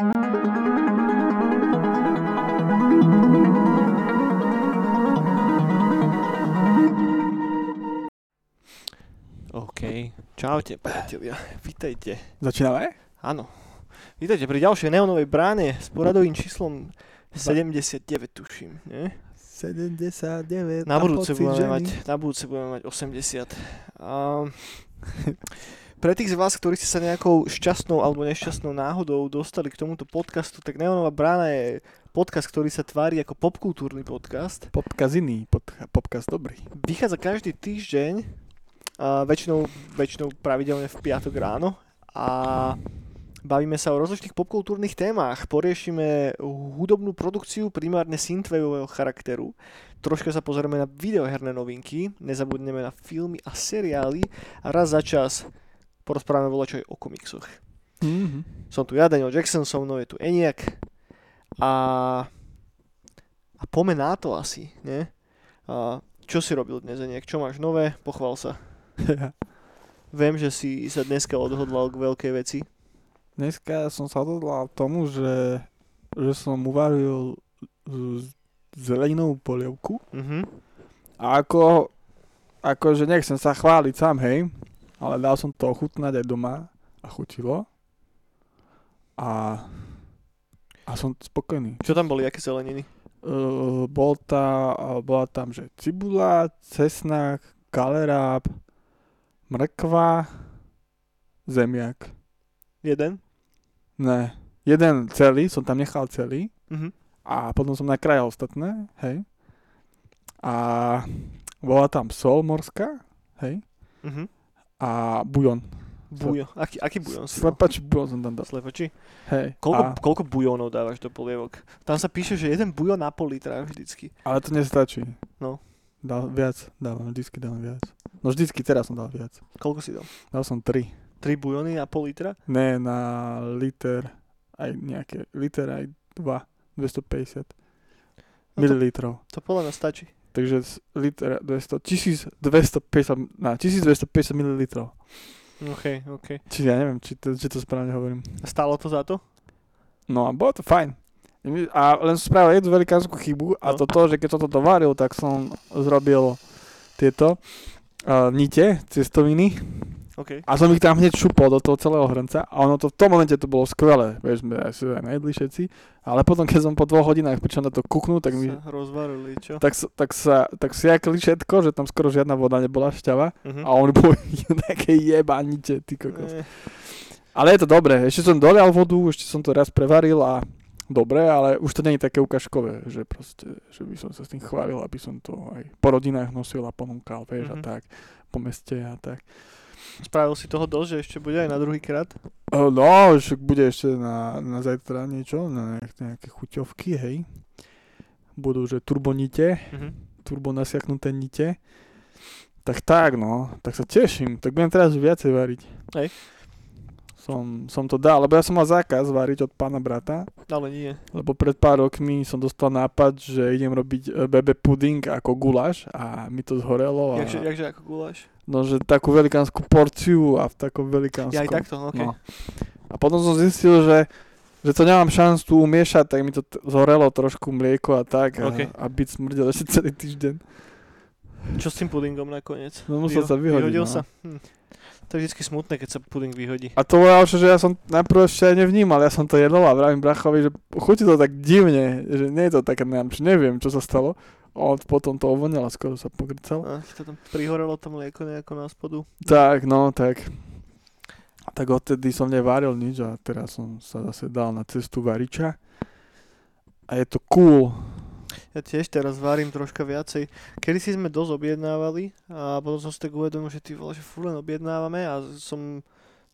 OK. Čaute, priatelia. Vítajte. Začíname? Áno. Vítajte pri ďalšej neonovej bráne s poradovým číslom 79, tuším. Nie? 79 Na budúce, pocit budeme mať, na budúce budeme mať 80. A pre tých z vás, ktorí ste sa nejakou šťastnou alebo nešťastnou náhodou dostali k tomuto podcastu, tak Neonová brána je podcast, ktorý sa tvári ako popkultúrny podcast. Popkaz iný, pod, popkaz dobrý. Vychádza každý týždeň, a väčšinou, väčšinou pravidelne v piatok ráno a bavíme sa o rozličných popkultúrnych témach. Poriešime hudobnú produkciu primárne synthwaveového charakteru. Troška sa pozrieme na videoherné novinky, nezabudneme na filmy a seriály a raz za čas porozprávame voľačo aj o komiksoch. Mm-hmm. Som tu ja, Daniel Jackson, so mnou je tu Eniak a, a pome na to asi, nie? A čo si robil dnes, Eniak? Čo máš nové? Pochval sa. Viem, že si sa dneska odhodlal k veľkej veci. Dneska som sa odhodlal tomu, že, že som uvaril zeleninovú polievku Mhm. a ako, akože nechcem sa chváliť sám, hej, ale dal som to ochutnať aj doma a chutilo a, a som spokojný. Čo tam boli, aké zeleniny? Uh, bol tá, bola tam, že cibula, cesnak, kaleráb, mrkva, zemiak. Jeden? Ne, jeden celý, som tam nechal celý Mhm. a potom som nakrájal ostatné, hej. A bola tam sol morská, hej, Mhm. A bujon. Bujo. Aký, aký bujon si? Slepač bujon som tam dal, Slepači? hej. Koľko, A, koľko bujónov dávaš do polievok? Tam sa píše, že jeden bujon na pol litra vždycky. ale to nestačí. No. Dal viac, dávam, vždycky dávam viac. No vždycky, teraz som dal viac. Koľko si dal? Dal som 3. 3 bujony na pol litra? Ne, na liter, aj nejaké, liter aj 2, 250 No to, mililitrov. to podľa mňa stačí. Takže liter 200, 1250, na 1250 mililitrov. OK, OK. Či ja neviem, či to, či to správne hovorím. A stálo to za to? No a bolo to fajn. A len som spravil jednu velikánsku chybu No. a to to, že keď som to dovaril, tak som zrobil tieto uh, nite, cestoviny OK. a som ich tam hneď šupol do toho celého hrnca a ono to v tom momente to bolo skvelé. Vieš, sme aj si aj najedli všetci, ale potom keď som po dvoch hodinách prišiel na to kuknúť, tak mi rozvarili, čo? tak, tak sa, tak siakli všetko, že tam skoro žiadna voda nebola šťava Mhm. a oni boli také jebanite, ty kokos. Eh, Ale je to dobré, ešte som dolial vodu, ešte som to raz prevaril a dobre, ale už to nie je také ukažkové, že proste, že by som sa s tým chválil, aby som to aj po rodinách nosil a ponúkal, vieš, Mhm. a tak, po meste a tak. Spravil si toho dosť, že ešte bude aj na druhý krát? No, však bude ešte na, na zajtra niečo, na nejaké, chuťovky, hej. Budú, že turbonite, Mhm. turbo nasiaknuté nite. Tak tak, no, tak sa teším, tak budem teraz viacej variť. Hej. Som, som to dal, lebo ja som mal zákaz variť od pána brata, Ale nie. lebo pred pár rokmi som dostal nápad, že idem robiť e, bebe puding ako guláš a mi to zhorelo. A, Jakže, jakže ako guláš? No, že takú velikánsku porciu a v takom velikánskom... Ja aj takto, OK. No. A potom som zistil, že, že to nemám šancu tu umiešať, tak mi to t- zhorelo trošku mlieko a tak a, OK. a byť smrdel ešte celý týždeň. Čo s tým pudingom nakoniec? No, musel sa vyhodiť, Vyhodil no. sa? Hm. To je vždy smutné, keď sa puding vyhodí. A to bolo, že ja som najprv ešte aj nevnímal, ja som to jedol a vravím brachovi, že chutí to tak divne, že nie je to také neviem, čo sa stalo. A potom to ovonilo, skoro sa pogrcal. A to tam prihorelo to mlieko nejako na spodu. Tak, no, tak. Tak odtedy som nevaril nič a teraz som sa zase dal na cestu variča. A je to cool. Ja tiež teraz varím troška viacej. Kedy si sme dosť objednávali a potom som si tak uvedomil, že ty vole, že furt len objednávame a som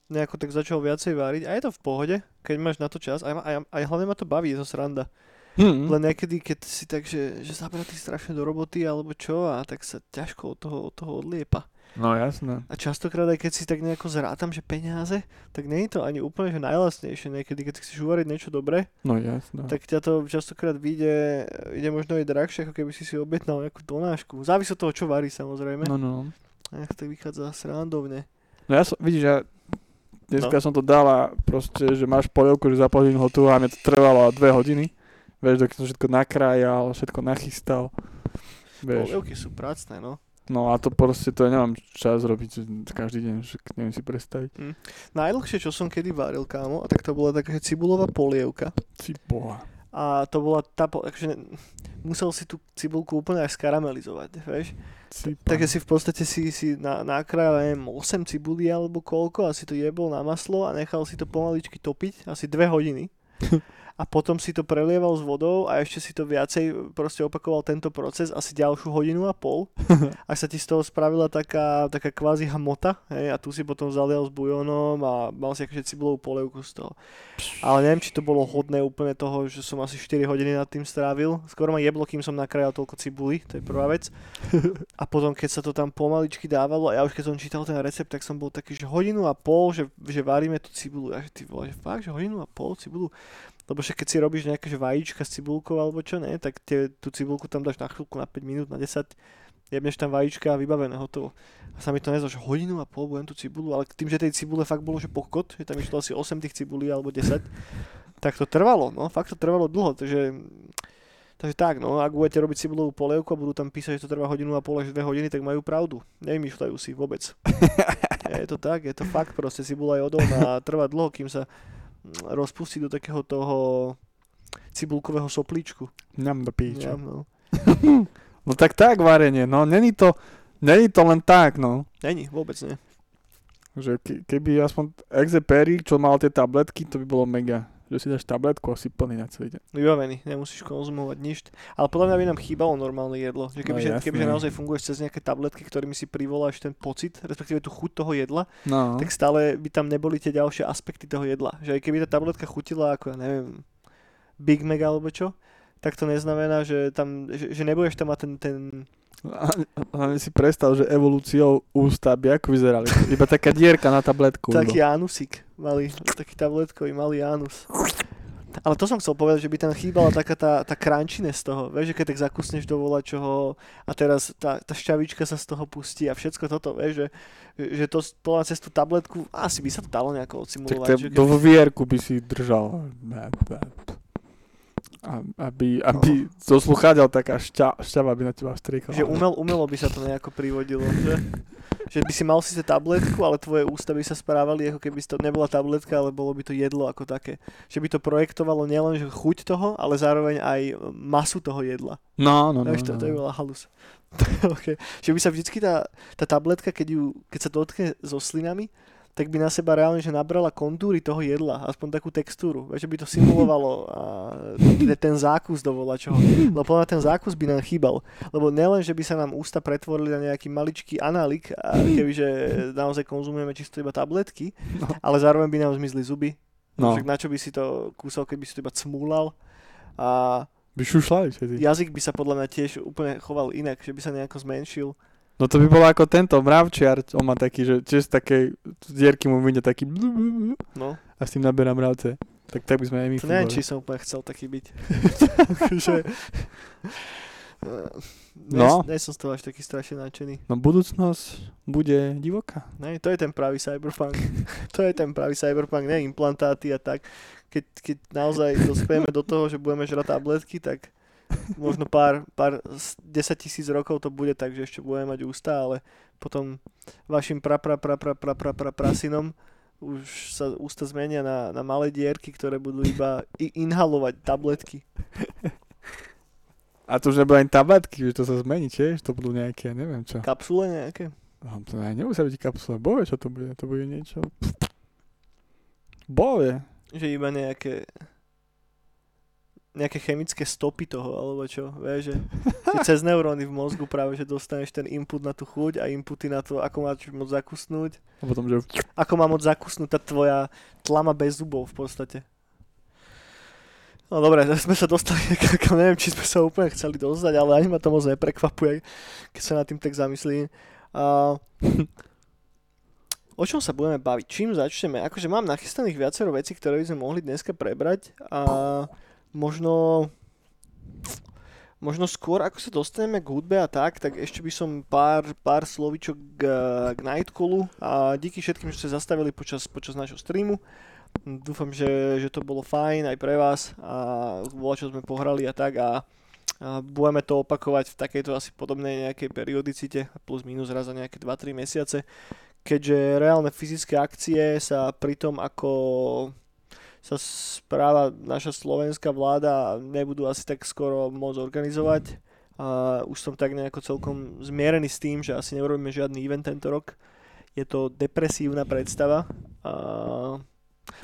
nejako tak začal viacej variť a je to v pohode, keď máš na to čas a, a, a hlavne ma to baví, je to sranda. Hm. Len niekedy, keď si tak, že, že zabratý strašne do roboty alebo čo a tak sa ťažko od toho, od toho odliepa. No jasné. A častokrát aj keď si tak nejako zrátam, že peniaze, tak nie je to ani úplne že najlasnejšie niekedy, keď chceš uvariť niečo dobré, No jasné. tak ťa to častokrát vyjde, ide možno aj drahšie, ako keby si si objednal nejakú donášku. Závisí od toho, čo varí samozrejme. No, no. A to vychádza srandovne. No ja som, vidíš, ja dneska som to dala proste, že máš polievku, že za pol hodinu hotovú a mne to trvalo dve hodiny. Vieš, dokým som všetko nakrájal, všetko nachystal. Vieš. Polievky sú pracné, no. No a to proste, to ja nemám čas robiť každý deň, že neviem si predstaviť. Najdlhšie, čo som kedy varil, kámo, a tak to bola taká cibulová polievka. Ty boha. A to bola tá, akože musel si tú cibulku úplne až skaramelizovať, vieš. Takže si v podstate si, si na, nakrájal, neviem, 8 cibulí alebo koľko a si to jebol na maslo a nechal si to pomaličky topiť asi 2 hodiny. A potom si to prelieval s vodou a ešte si to viacej proste opakoval tento proces asi ďalšiu hodinu a pol. Až sa ti z toho spravila taká, taká kvázi hmota hej, a tu si potom zalial s bujónom a mal si akože cibulovú polievku z toho. Ale neviem, či to bolo hodné úplne toho, že som asi 4 hodiny nad tým strávil. Skoro ma jeblo, kým som nakrájal toľko cibuli, to je prvá vec. A potom, keď sa to tam pomaličky dávalo, a ja už keď som čítal ten recept, tak som bol taký, že hodinu a pol, že, že varíme tú cibulu. A že ty vole, že fakt, že hodinu a pol cibulu. Lebo však keď si robíš nejaké že vajíčka s cibulkou alebo čo, ne, tak tie, tú cibulku tam dáš na chvíľku, na 5 minút, na 10, jebneš tam vajíčka a vybavené, hotovo. A sa mi to nezlo, že hodinu a pol budem tú cibulu, ale tým, že tej cibule fakt bolo, že pokot, že tam išlo asi 8 tých cibulí alebo 10, tak to trvalo, no, fakt to trvalo dlho, takže Takže tak, no, ak budete robiť cibulovú polievku a budú tam písať, že to trvá hodinu a pol až 2 hodiny, tak majú pravdu. Nevymýšľajú si vôbec. je to tak, je to fakt, proste cibula je odolná a trvá dlho, kým sa rozpustí do takého toho cibulkového soplíčku. Mňam do píča. Ja, no. No tak tak varenie, no není to, není to len tak, no. Není, vôbec nie. Že ke, keby aspoň Exepery, čo mal tie tabletky, to by bolo mega. Že si dáš tabletku a si plný na celý deň. Vybavený, nemusíš konzumovať nič. Ale podľa mňa by nám chýbalo normálne jedlo. Že No kebyže, jasné. kebyže naozaj funguješ cez nejaké tabletky, ktorými si privoláš ten pocit, respektíve tú chuť toho jedla, No. tak stále by tam neboli tie ďalšie aspekty toho jedla. Že aj keby tá tabletka chutila ako, ja neviem, Big Mac alebo čo, tak to neznamená, že tam, že, že nebudeš tam mať ten, ten, Hlavne si predstav, že evolúciou ústa by ako vyzerali. Iba taká dierka na tabletku. taký anusik malý, taký tabletkový malý anus. Ale to som chcel povedať, že by tam chýbala taká tá, tá crunchines z toho, vieš, že keď tak zakusneš do čoho a teraz tá, tá šťavička sa z toho pustí a všetko toto, vieš, že, že to podľa cez tú tabletku, asi by sa to dalo nejako Tak odsimulovať. to že do vierku by si držal. A, aby, aby zo sluchadiel taká šťa, šťava by na teba striekala. Že umel, umelo by sa to nejako privodilo, že? Že by si mal síce tabletku, ale tvoje ústa by sa správali, ako keby to nebola tabletka, ale bolo by to jedlo ako také. Že by to projektovalo nielen že chuť toho, ale zároveň aj masu toho jedla. No, no, no. Vieš, to, no. to by bola halus. okay. Že by sa vždycky tá, tá tabletka, keď, ju, keď sa dotkne so slinami, tak by na seba reálne že nabrala kontúry toho jedla, aspoň takú textúru, že by to simulovalo a, ten zákus do čoho. Lebo podľa ten zákus by nám chýbal. Lebo nelen, že by sa nám ústa pretvorili na nejaký maličký análik, kebyže naozaj konzumujeme čisto iba tabletky, No. ale zároveň by nám zmizli zuby. No. Však na čo by si to kúsal, keby si to iba cmúlal. A By šušľali všetci. jazyk by sa podľa mňa tiež úplne choval inak, že by sa nejako zmenšil. No to by bolo ako tento mravčiar, on má taký, že tiež z takej z dierky mu vyjde taký No, a s tým naberá mravce. Tak tak by sme aj my to neviem, či som úplne chcel taký byť. že... No. Nie, nie som z toho až taký strašne nadšený. No budúcnosť bude divoká. Ne, to je ten pravý cyberpunk. to je ten pravý cyberpunk, ne implantáty a tak. Keď, keď naozaj dospieme do toho, že budeme žrať tabletky, tak možno pár, pár 10 tisíc rokov to bude tak, že ešte budeme mať ústa, ale potom vašim pra pra pra pra pra pra, pra prasinom už sa ústa zmenia na, na malé dierky, ktoré budú iba inhalovať tabletky. A to už nebudú ani tabletky, že to sa zmení, tiež to budú nejaké, neviem čo. Kapsule nejaké? No, to aj nemusia byť kapsule, bove, čo to bude, to bude niečo. Bove. Že iba nejaké nejaké chemické stopy toho, alebo čo, vieš, že, že cez neuróny v mozgu práve, že dostaneš ten input na tú chuť a inputy na to, ako máš môcť zakusnúť, A potom, že ako má môcť zakusnúť tá tvoja tlama bez zubov v podstate. No dobre, sme sa dostali, neviem, či sme sa úplne chceli dostať, ale ani ma to moc neprekvapuje, keď sa nad tým tak zamyslím. A... O čom sa budeme baviť? Čím začneme? Akože mám nachystaných viacero vecí, ktoré by sme mohli dneska prebrať a možno Možno skôr, ako sa dostaneme k hudbe a tak, tak ešte by som pár, pár slovíčok k, k Nightcallu. A díky všetkým, že ste zastavili počas, počas nášho streamu. Dúfam, že, že to bolo fajn aj pre vás a bolo, čo sme pohrali a tak. A, a budeme to opakovať v takejto asi podobnej nejakej periodicite plus minus raz za nejaké 2-3 mesiace. Keďže reálne fyzické akcie sa pri tom, ako sa správa naša slovenská vláda nebudú asi tak skoro môcť organizovať. A už som tak nejako celkom zmierený s tým, že asi neurobíme žiadny event tento rok. Je to depresívna predstava. A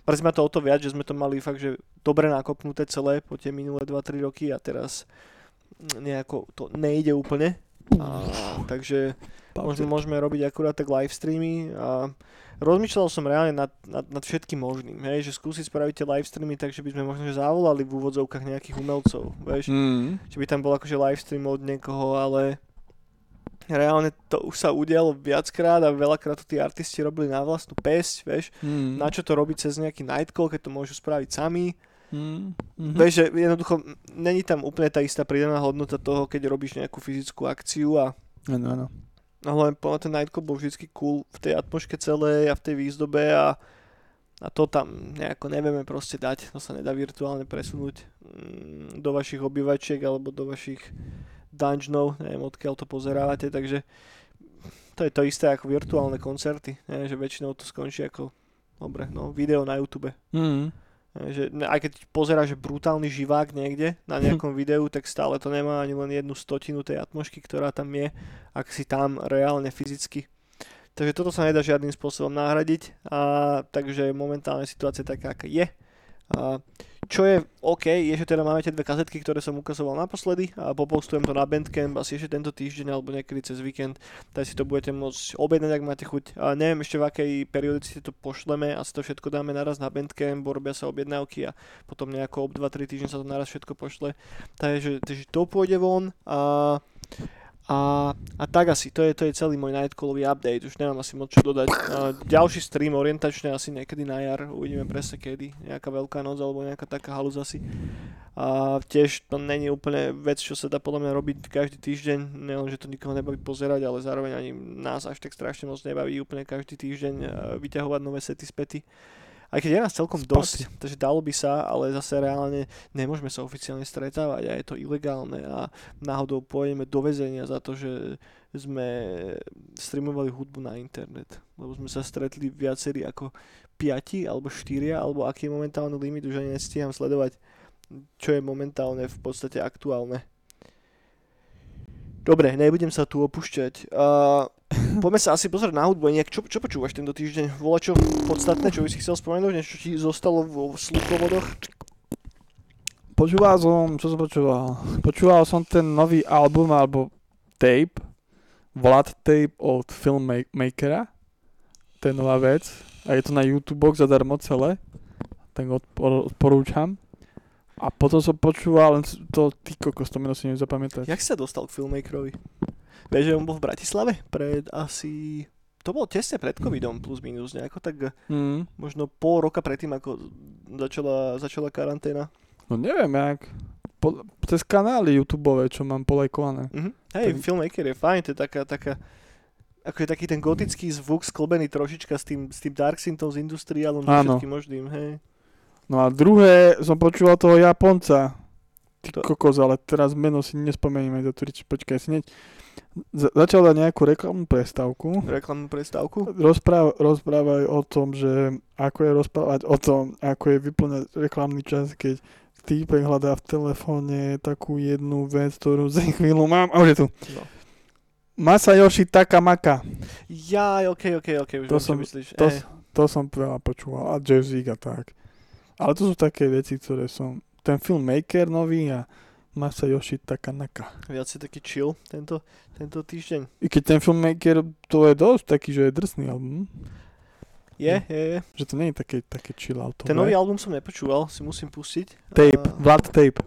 Mrzí ma to o to viac, že sme to mali fakt, že dobre nakopnuté celé po tie minulé 2-3 roky a teraz nejako to nejde úplne. A, takže možno môžeme robiť akurát tak live streamy a rozmýšľal som reálne nad, nad, nad všetkým možným, hej, že skúsiť spraviť tie live streamy tak, že by sme možno že zavolali v úvodzovkách nejakých umelcov, vieš, Mm. že by tam bol akože live stream od niekoho, ale reálne to už sa udialo viackrát a veľakrát to tí artisti robili na vlastnú pesť, vieš, Mm. na čo to robiť cez nejaký nightcall, keď to môžu spraviť sami, Mm. Mhm. Vieš, že jednoducho není tam úplne tá istá pridaná hodnota toho, keď robíš nejakú fyzickú akciu a Áno, áno. A hlavne podľa ten nightclub bol vždy cool v tej atmoške celej a v tej výzdobe a, a to tam nejako nevieme proste dať, to sa nedá virtuálne presunúť mm, do vašich obývačiek alebo do vašich dungeonov, neviem odkiaľ to pozerávate, takže to je to isté ako virtuálne koncerty, ne, že väčšinou to skončí ako dobre, no video na YouTube. Mm. Že aj keď pozeráš brutálny živák niekde na nejakom videu, tak stále to nemá ani len jednu stotinu tej atmošky, ktorá tam je, ak si tam reálne fyzicky. Takže toto sa nedá žiadnym spôsobom nahradiť, a, takže momentálne situácia taká, aká je. Čo je OK, je, že teda máme tie dve kazetky, ktoré som ukazoval naposledy a popostujem to na Bandcamp asi ešte tento týždeň alebo niekedy cez víkend, tak si to budete môcť objednať, ak máte chuť. A neviem ešte v akej periodicite to pošleme, asi to všetko dáme naraz na Bandcamp, robia sa objednávky a potom nejako ob 2-3 týždne sa to naraz všetko pošle. Takže, takže to pôjde von a a, a tak asi, to je, to je celý môj Nightcallový update, už nemám asi moc čo dodať. A ďalší stream orientačne asi niekedy na jar, uvidíme presne kedy, nejaká veľká noc alebo nejaká taká halúz asi. A tiež to není úplne vec, čo sa dá podľa mňa robiť každý týždeň, nielen, že to nikoho nebaví pozerať, ale zároveň ani nás až tak strašne moc nebaví úplne každý týždeň e, vyťahovať nové sety späty. Aj keď je nás celkom Spaty. dosť, takže dalo by sa, ale zase reálne nemôžeme sa oficiálne stretávať a je to ilegálne a náhodou pôjdeme do väzenia za to, že sme streamovali hudbu na internet. Lebo sme sa stretli viacerí ako piati alebo štyria, alebo aký je momentálny limit, už ani nestíham sledovať, čo je momentálne v podstate aktuálne. Dobre, nebudem sa tu opúšťať. Uh, poďme sa asi pozrieť na hudbu. Nejak, čo, čo počúvaš tento týždeň? Vola čo podstatné, čo by si chcel spomenúť? Niečo čo ti zostalo vo sluchovodoch? Počúval som, čo som počúval? Počúval som ten nový album alebo tape, Vlad tape od filmmakera. To je nová vec. A je to na YouTube zadarmo celé. Tak odpor- odporúčam. A potom som počúval len to, ty kokos, to meno si neviem zapamätať. Jak sa dostal k filmmakerovi? Vieš, že on bol v Bratislave pred asi... To bolo tesne pred covidom plus minus nejako, tak Mm. možno pol roka predtým, ako začala, začala karanténa. No neviem jak. Po, cez kanály YouTubeové, čo mám polajkované. Mhm. Hej, Tak- filmmaker je fajn, to je taká, taká ako je taký ten gotický zvuk sklbený trošička s tým, s tým Dark Synthom, s industriálom, Áno. všetkým možným, hej. No a druhé, som počúval toho Japonca. Ty To- kokos, ale teraz meno si nespomeniem Twitch. Počkaj, si hneď... Z- začal dať nejakú reklamnú prestávku. Reklamnú prestávku. Rozpráv, rozprávaj o tom, že ako je rozprávať o tom, ako je vyplňať reklamný čas, keď týpek hľadá v telefóne takú jednu vec, ktorú za chvíľu mám. A už je tu. No. Masayoshi Takamaka. Jaj, okej, okej, okej, už To viem, som- myslíš. to eh, To som veľa počúval. A Jazzík a tak. Ale to sú také veci, ktoré som... Ten filmmaker nový a Masayoshi Takanaka. viac je taký chill tento, tento týždeň. I keď ten filmmaker, to je dosť taký, že je drsný album. Je, No. je, je. Že to nie je také, také chill auto. Ten nový album som nepočúval, si musím pustiť. Tape, A Vlad Tape.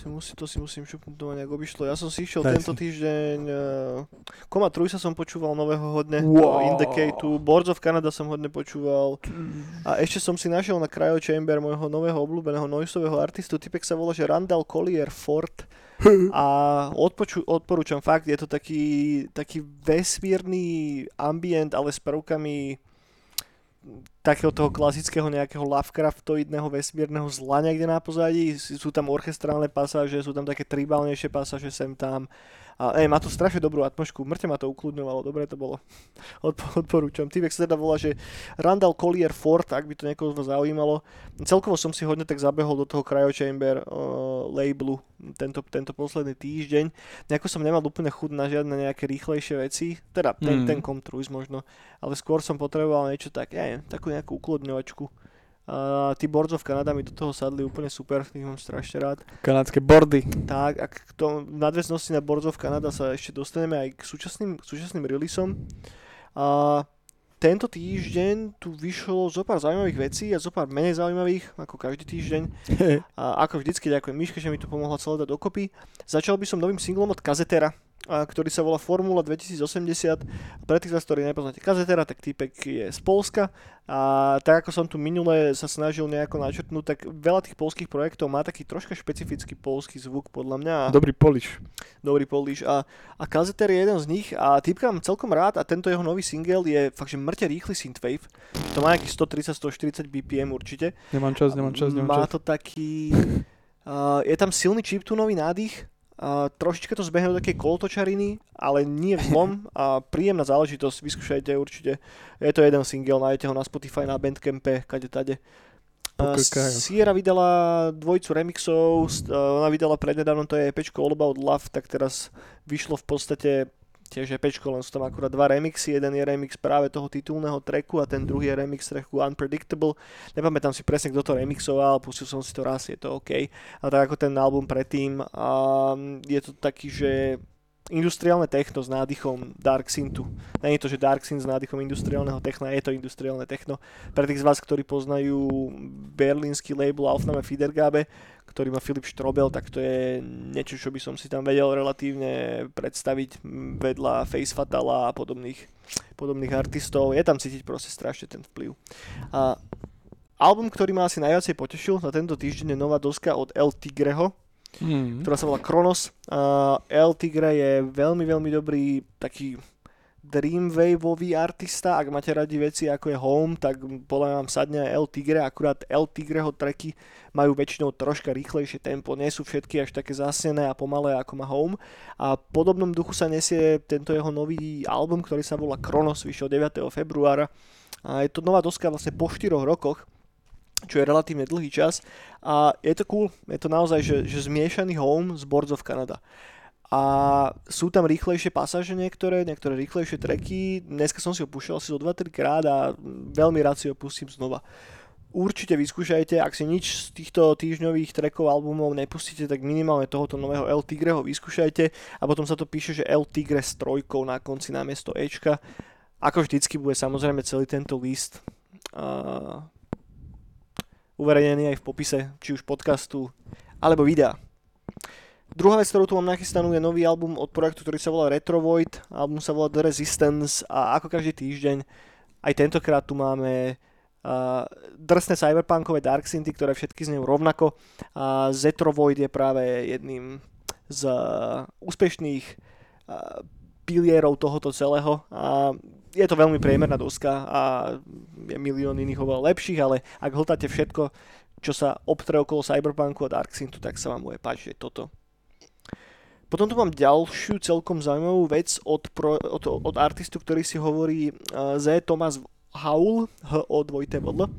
Si musí, to si musím šupnúť doma nejak obišlo. Ja som si išiel Daj tento si. týždeň... Uh, Koma Trujsa som počúval nového hodne. Wow. Indicatu. Boards of Canada som hodne počúval. A ešte som si našiel na Cryo Chamber môjho nového obľúbeného noiseového artistu. Typek sa volá, že Randall Collier Ford. A odpoču, odporúčam fakt, je to taký, taký vesmírny ambient, ale s prvkami takého toho klasického nejakého Lovecraftoidného vesmírneho zla niekde na pozadí. Sú tam orchestrálne pasáže, sú tam také tribálnejšie pasáže sem tam. A ej, má to strašne dobrú atmosféru, mŕte ma to ukludňovalo, dobre to bolo. Odp- odporúčam. Týbek sa teda volá, že Randall Collier Ford, ak by to niekoho z vás zaujímalo. Celkovo som si hodne tak zabehol do toho Cryo Chamber uh, labelu tento, tento posledný týždeň. Nejako som nemal úplne chud na žiadne nejaké rýchlejšie veci, teda ten, mm. ten Comtruis možno, ale skôr som potreboval niečo tak, ja neviem, takú nejakú ukludňovačku a tí Boards of Canada mi do toho sadli úplne super, ich mám strašne rád. Kanadské bordy. Tak, a k to, v nadväznosti na Boards of Canada sa ešte dostaneme aj k súčasným, súčasným releaseom. A tento týždeň tu vyšlo zo pár zaujímavých vecí a zo pár menej zaujímavých, ako každý týždeň. a ako vždycky ďakujem Miške, že mi to pomohla celé dať dokopy. Začal by som novým singlom od Kazetera, ktorý sa volá Formula 2080. Pre tých z vás, ktorí nepoznáte kazetera, tak týpek je z Polska a tak ako som tu minule sa snažil nejako načrtnúť, tak veľa tých polských projektov má taký troška špecifický polský zvuk podľa mňa. Dobrý poliš. Dobrý poliš a, a kazeter je jeden z nich a mám celkom rád a tento jeho nový single je fakt, že mŕte rýchly synthwave. To má nejakých 130-140 BPM určite. Nemám čas, nemám čas, nemám má čas. to taký... Uh, je tam silný chiptunový nádych, Trošička to zbehne do takej kolotočariny, ale nie v zlom a príjemná záležitosť, vyskúšajte určite. Je to jeden single, nájdete ho na Spotify, na Bandcampe, kade tade. Sierra vydala dvojicu remixov, ona vydala prednedávnom to je EPčko All About Love, tak teraz vyšlo v podstate tiež EPčko, len sú tam akurát dva remixy, jeden je remix práve toho titulného tracku a ten druhý je remix tracku Unpredictable. Nepamätám si presne, kto to remixoval, pustil som si to raz, je to OK. A tak ako ten album predtým, um, je to taký, že industriálne techno s nádychom Dark Synthu. Není to, že Dark Synth s nádychom industriálneho techna, je to industriálne techno. Pre tých z vás, ktorí poznajú berlínsky label Aufnahme Fidergabe, ktorý má Filip Štrobel, tak to je niečo, čo by som si tam vedel relatívne predstaviť vedľa Face Fatala a podobných, podobných artistov. Je tam cítiť proste strašne ten vplyv. A album, ktorý ma asi najviacej potešil na tento týždeň je nová doska od El Tigreho, mm. ktorá sa volá Kronos. Uh, El Tigre je veľmi, veľmi dobrý taký Dreamwaveový artista, ak máte radi veci ako je Home, tak podľa vám sadne El Tigre, akurát El Tigreho tracky majú väčšinou troška rýchlejšie tempo, nie sú všetky až také zasnené a pomalé ako má Home a v podobnom duchu sa nesie tento jeho nový album, ktorý sa volá Kronos, vyšiel 9. februára a je to nová doska vlastne po 4 rokoch, čo je relatívne dlhý čas a je to cool, je to naozaj, že, že zmiešaný home z Boards of Canada. A sú tam rýchlejšie pasáže niektoré, niektoré rýchlejšie treky. Dneska som si ho púšťal asi do 2-3 krát a veľmi rád si ho pustím znova. Určite vyskúšajte, ak si nič z týchto týždňových trekov albumov nepustíte, tak minimálne tohoto nového El Tigreho vyskúšajte a potom sa to píše, že El Tigre s trojkou na konci namiesto Ečka. Ako vždycky bude samozrejme celý tento list uh, uverejnený aj v popise, či už podcastu, alebo videa. Druhá vec, ktorú tu mám nachystanú, je nový album od projektu, ktorý sa volá Retrovoid. Album sa volá The Resistance a ako každý týždeň, aj tentokrát tu máme uh, drsné cyberpunkové Dark Synthy, ktoré všetky znejú rovnako. A Zetrovoid je práve jedným z uh, úspešných uh, pilierov tohoto celého. A je to veľmi priemerná doska a je milión iných oveľa lepších, ale ak hltáte všetko, čo sa obtre okolo Cyberpunku a Dark Synthu, tak sa vám bude páčiť toto. Potom tu mám ďalšiu celkom zaujímavú vec od, pro, od, od artistu, ktorý si hovorí uh, Z. Thomas Howl, H o 2 L.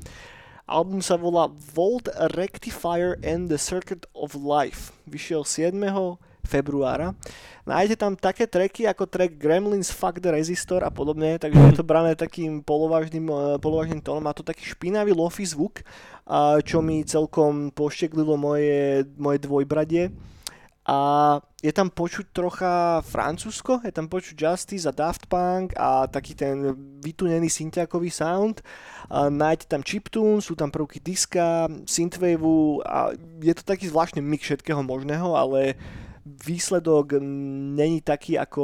Album sa volá Volt Rectifier and the Circuit of Life. Vyšiel 7 februára. Nájdete tam také treky ako track Gremlins Fuck the Resistor a podobne, takže je to brané takým polovážnym, uh, polovážnym tónom. Má to taký špinavý lofi zvuk, čo mi celkom pošteklilo moje, moje dvojbradie. A je tam počuť trocha francúzsko, je tam počuť Justice a Daft Punk a taký ten vytunený syntiakový sound. A nájdete tam chiptune, sú tam prvky diska, synthwaveu a je to taký zvláštny mix všetkého možného, ale výsledok není taký ako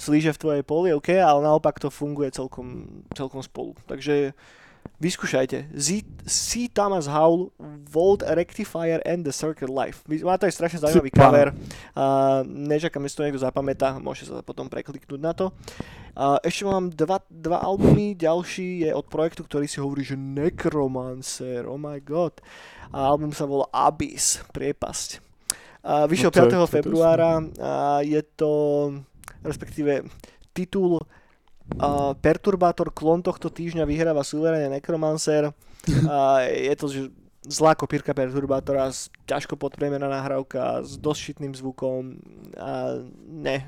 slíže v tvojej polievke, ale naopak to funguje celkom, celkom spolu. Takže Vyskúšajte. C. Thomas Howell, Volt Rectifier and the Circuit Life. Má to aj strašne zaujímavý Super. cover. Uh, nečakám, že to niekto zapamätá, môžete sa potom prekliknúť na to. Uh, ešte mám dva, dva albumy, ďalší je od projektu, ktorý si hovorí, že Necromancer, oh my god. A album sa volá Abyss, priepasť. Uh, vyšiel No to je- 5. to je februára a je to, respektíve titul uh, Perturbátor klon tohto týždňa vyhráva suverene Necromancer. A je to zlá kopírka Perturbátora, ťažko podpriemerná nahrávka, s dosť šitným zvukom. A ne.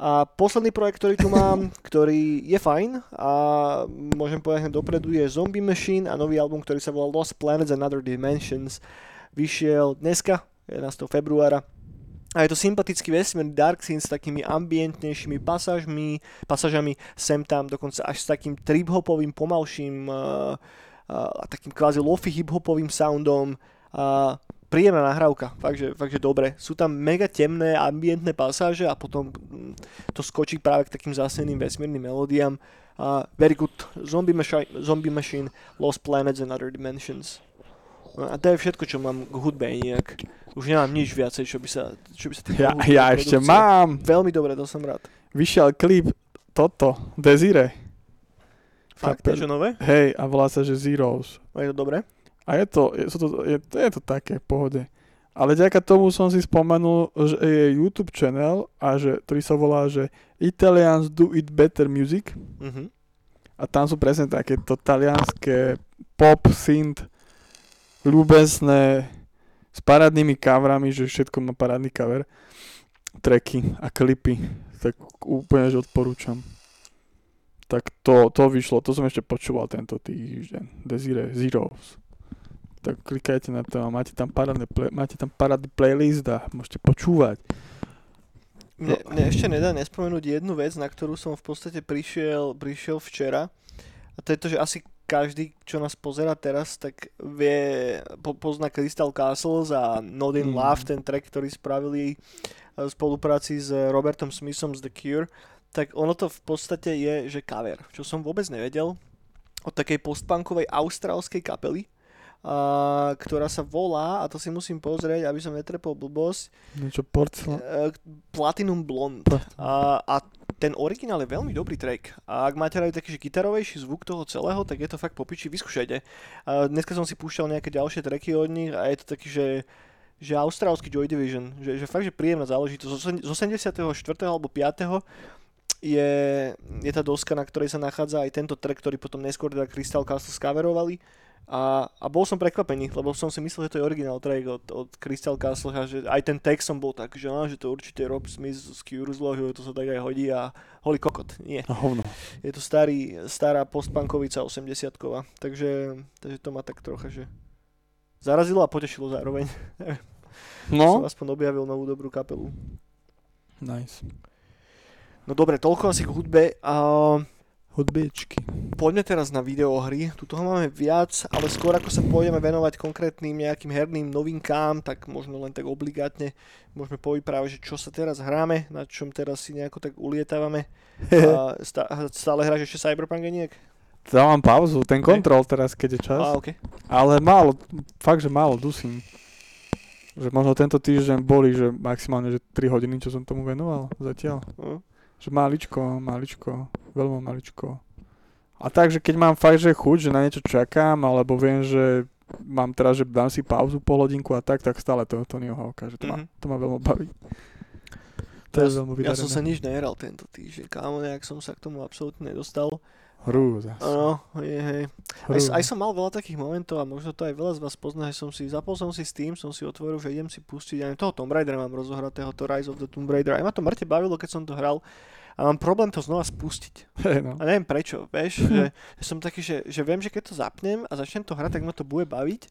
A posledný projekt, ktorý tu mám, ktorý je fajn a môžem povedať dopredu, je Zombie Machine a nový album, ktorý sa volá Lost Planets and Other Dimensions. Vyšiel dneska, 11. februára. A je to sympatický vesmírny dark scene s takými ambientnejšími pasážmi, pasážami sem tam, dokonca až s takým trip-hopovým, pomalším uh, uh, a takým kvázi lofi hip-hopovým soundom. A príjemná nahrávka, fakt že, fakt, že dobre. Sú tam mega temné ambientné pasáže a potom mm, to skočí práve k takým záseným vesmírnym melódiám. Uh, very good. Zombie, Machi- Zombie Machine, Lost Planets and Other Dimensions. No a to je všetko, čo mám k hudbe inak. Už nemám nič viacej, čo by sa, čo by sa Ja, ja ešte mám. Veľmi dobre, to som rád. Vyšiel klip toto, Desire. Fakt, niečo nové? Hej, a volá sa, že Zeros. A je to dobré? A je to, je, to, je, je to také v pohode. Ale ďaká tomu som si spomenul, že je YouTube channel a že, ktorý sa volá, že Italians do it better music. Mhm. A tam sú presne takéto talianské pop, synth, ľúbezné, s parádnymi coverami, že všetko má parádny cover, tracky a klipy. Tak úplne, že odporúčam. Tak to, to vyšlo, to som ešte počúval tento týždeň. Desire Zeros. Tak klikajte na to a máte tam parádne, máte tam parádny playlist a môžete počúvať. Mne, mne ešte nedá nespomenúť jednu vec, na ktorú som v podstate prišiel, prišiel včera. A to je to, že asi každý, čo nás pozera teraz, tak vie, po, pozná Crystal Castles a Not in Mm. Love, ten track, ktorý spravili eh, v spolupráci s Robertom Smithom z The Cure. Tak ono to v podstate je, že cover, čo som vôbec nevedel, od takej postpunkovej austrálskej kapely, a, ktorá sa volá, a to si musím pozrieť, aby som netrepol blbosť, Niečo porcelán. eh, Platinum Blonde. Plat- A, a ten originál je veľmi dobrý track. A ak máte radi taký že gitarovejší zvuk toho celého, tak je to fakt popiči, vyskúšajte. A dneska som si púšťal nejaké ďalšie tracky od nich a je to taký, že že austrálsky Joy Division, že, že fakt, že príjemná záležitosť. Z 84. alebo 5. Je, je tá doska, na ktorej sa nachádza aj tento track, ktorý potom neskôr teda Crystal Castle skaverovali. A, a bol som prekvapený, lebo som si myslel, že to je originál track od, od Crystal Castle a že aj ten text som bol tak, že, no, že to určite Rob Smith z Cure zložil, to sa tak aj hodí a holý kokot. Nie. A hovno. Je to starý, stará postpunkovica 80 takže, takže to ma tak trocha, že zarazilo a potešilo zároveň. Som No, aspoň objavil novú dobrú kapelu. nice. No dobre, toľko asi k hudbe. A Hudbičky. poďme teraz na videohry. Tu toho máme viac, ale skôr ako sa pôjdeme venovať konkrétnym nejakým herným novinkám, tak možno len tak obligátne môžeme povyprávať, že čo sa teraz hráme, na čom teraz si nejako tak ulietávame. A stá, stále hráš ešte Cyberpunk nejak? Dávam pauzu, ten kontrol teraz, keď je čas. Á, okay. Ale málo, fakt, že málo dusím. Že možno tento týždeň boli, že maximálne že 3 hodiny, čo som tomu venoval zatiaľ. No. Že maličko, maličko, veľmi maličko. A takže keď mám fakt, že chuť, že na niečo čakám, alebo viem, že mám teraz, že dám si pauzu pol hodinku a tak, tak stále to Tonyho Hawka, že to, ma, Mhm. to ma veľmi baví. To Ja, je veľmi ja som vydarené. sa nič nehral tento týždeň, kámo, nejak som sa k tomu absolútne nedostal. Hrúza. Áno, je, hej. Aj, Hrúza. aj som mal veľa takých momentov a možno to aj veľa z vás pozná, že som si, zapol som si Steam, som si otvoril, že idem si pustiť, aj toho Tomb Raidera mám rozohratého, to Rise of the Tomb Raider, aj ma to mŕte bavilo, keď som to hral a mám problém to znova spustiť. No. A neviem prečo, vieš, že, že som taký, že, že viem, že keď to zapnem a začnem to hrať, tak ma to bude baviť,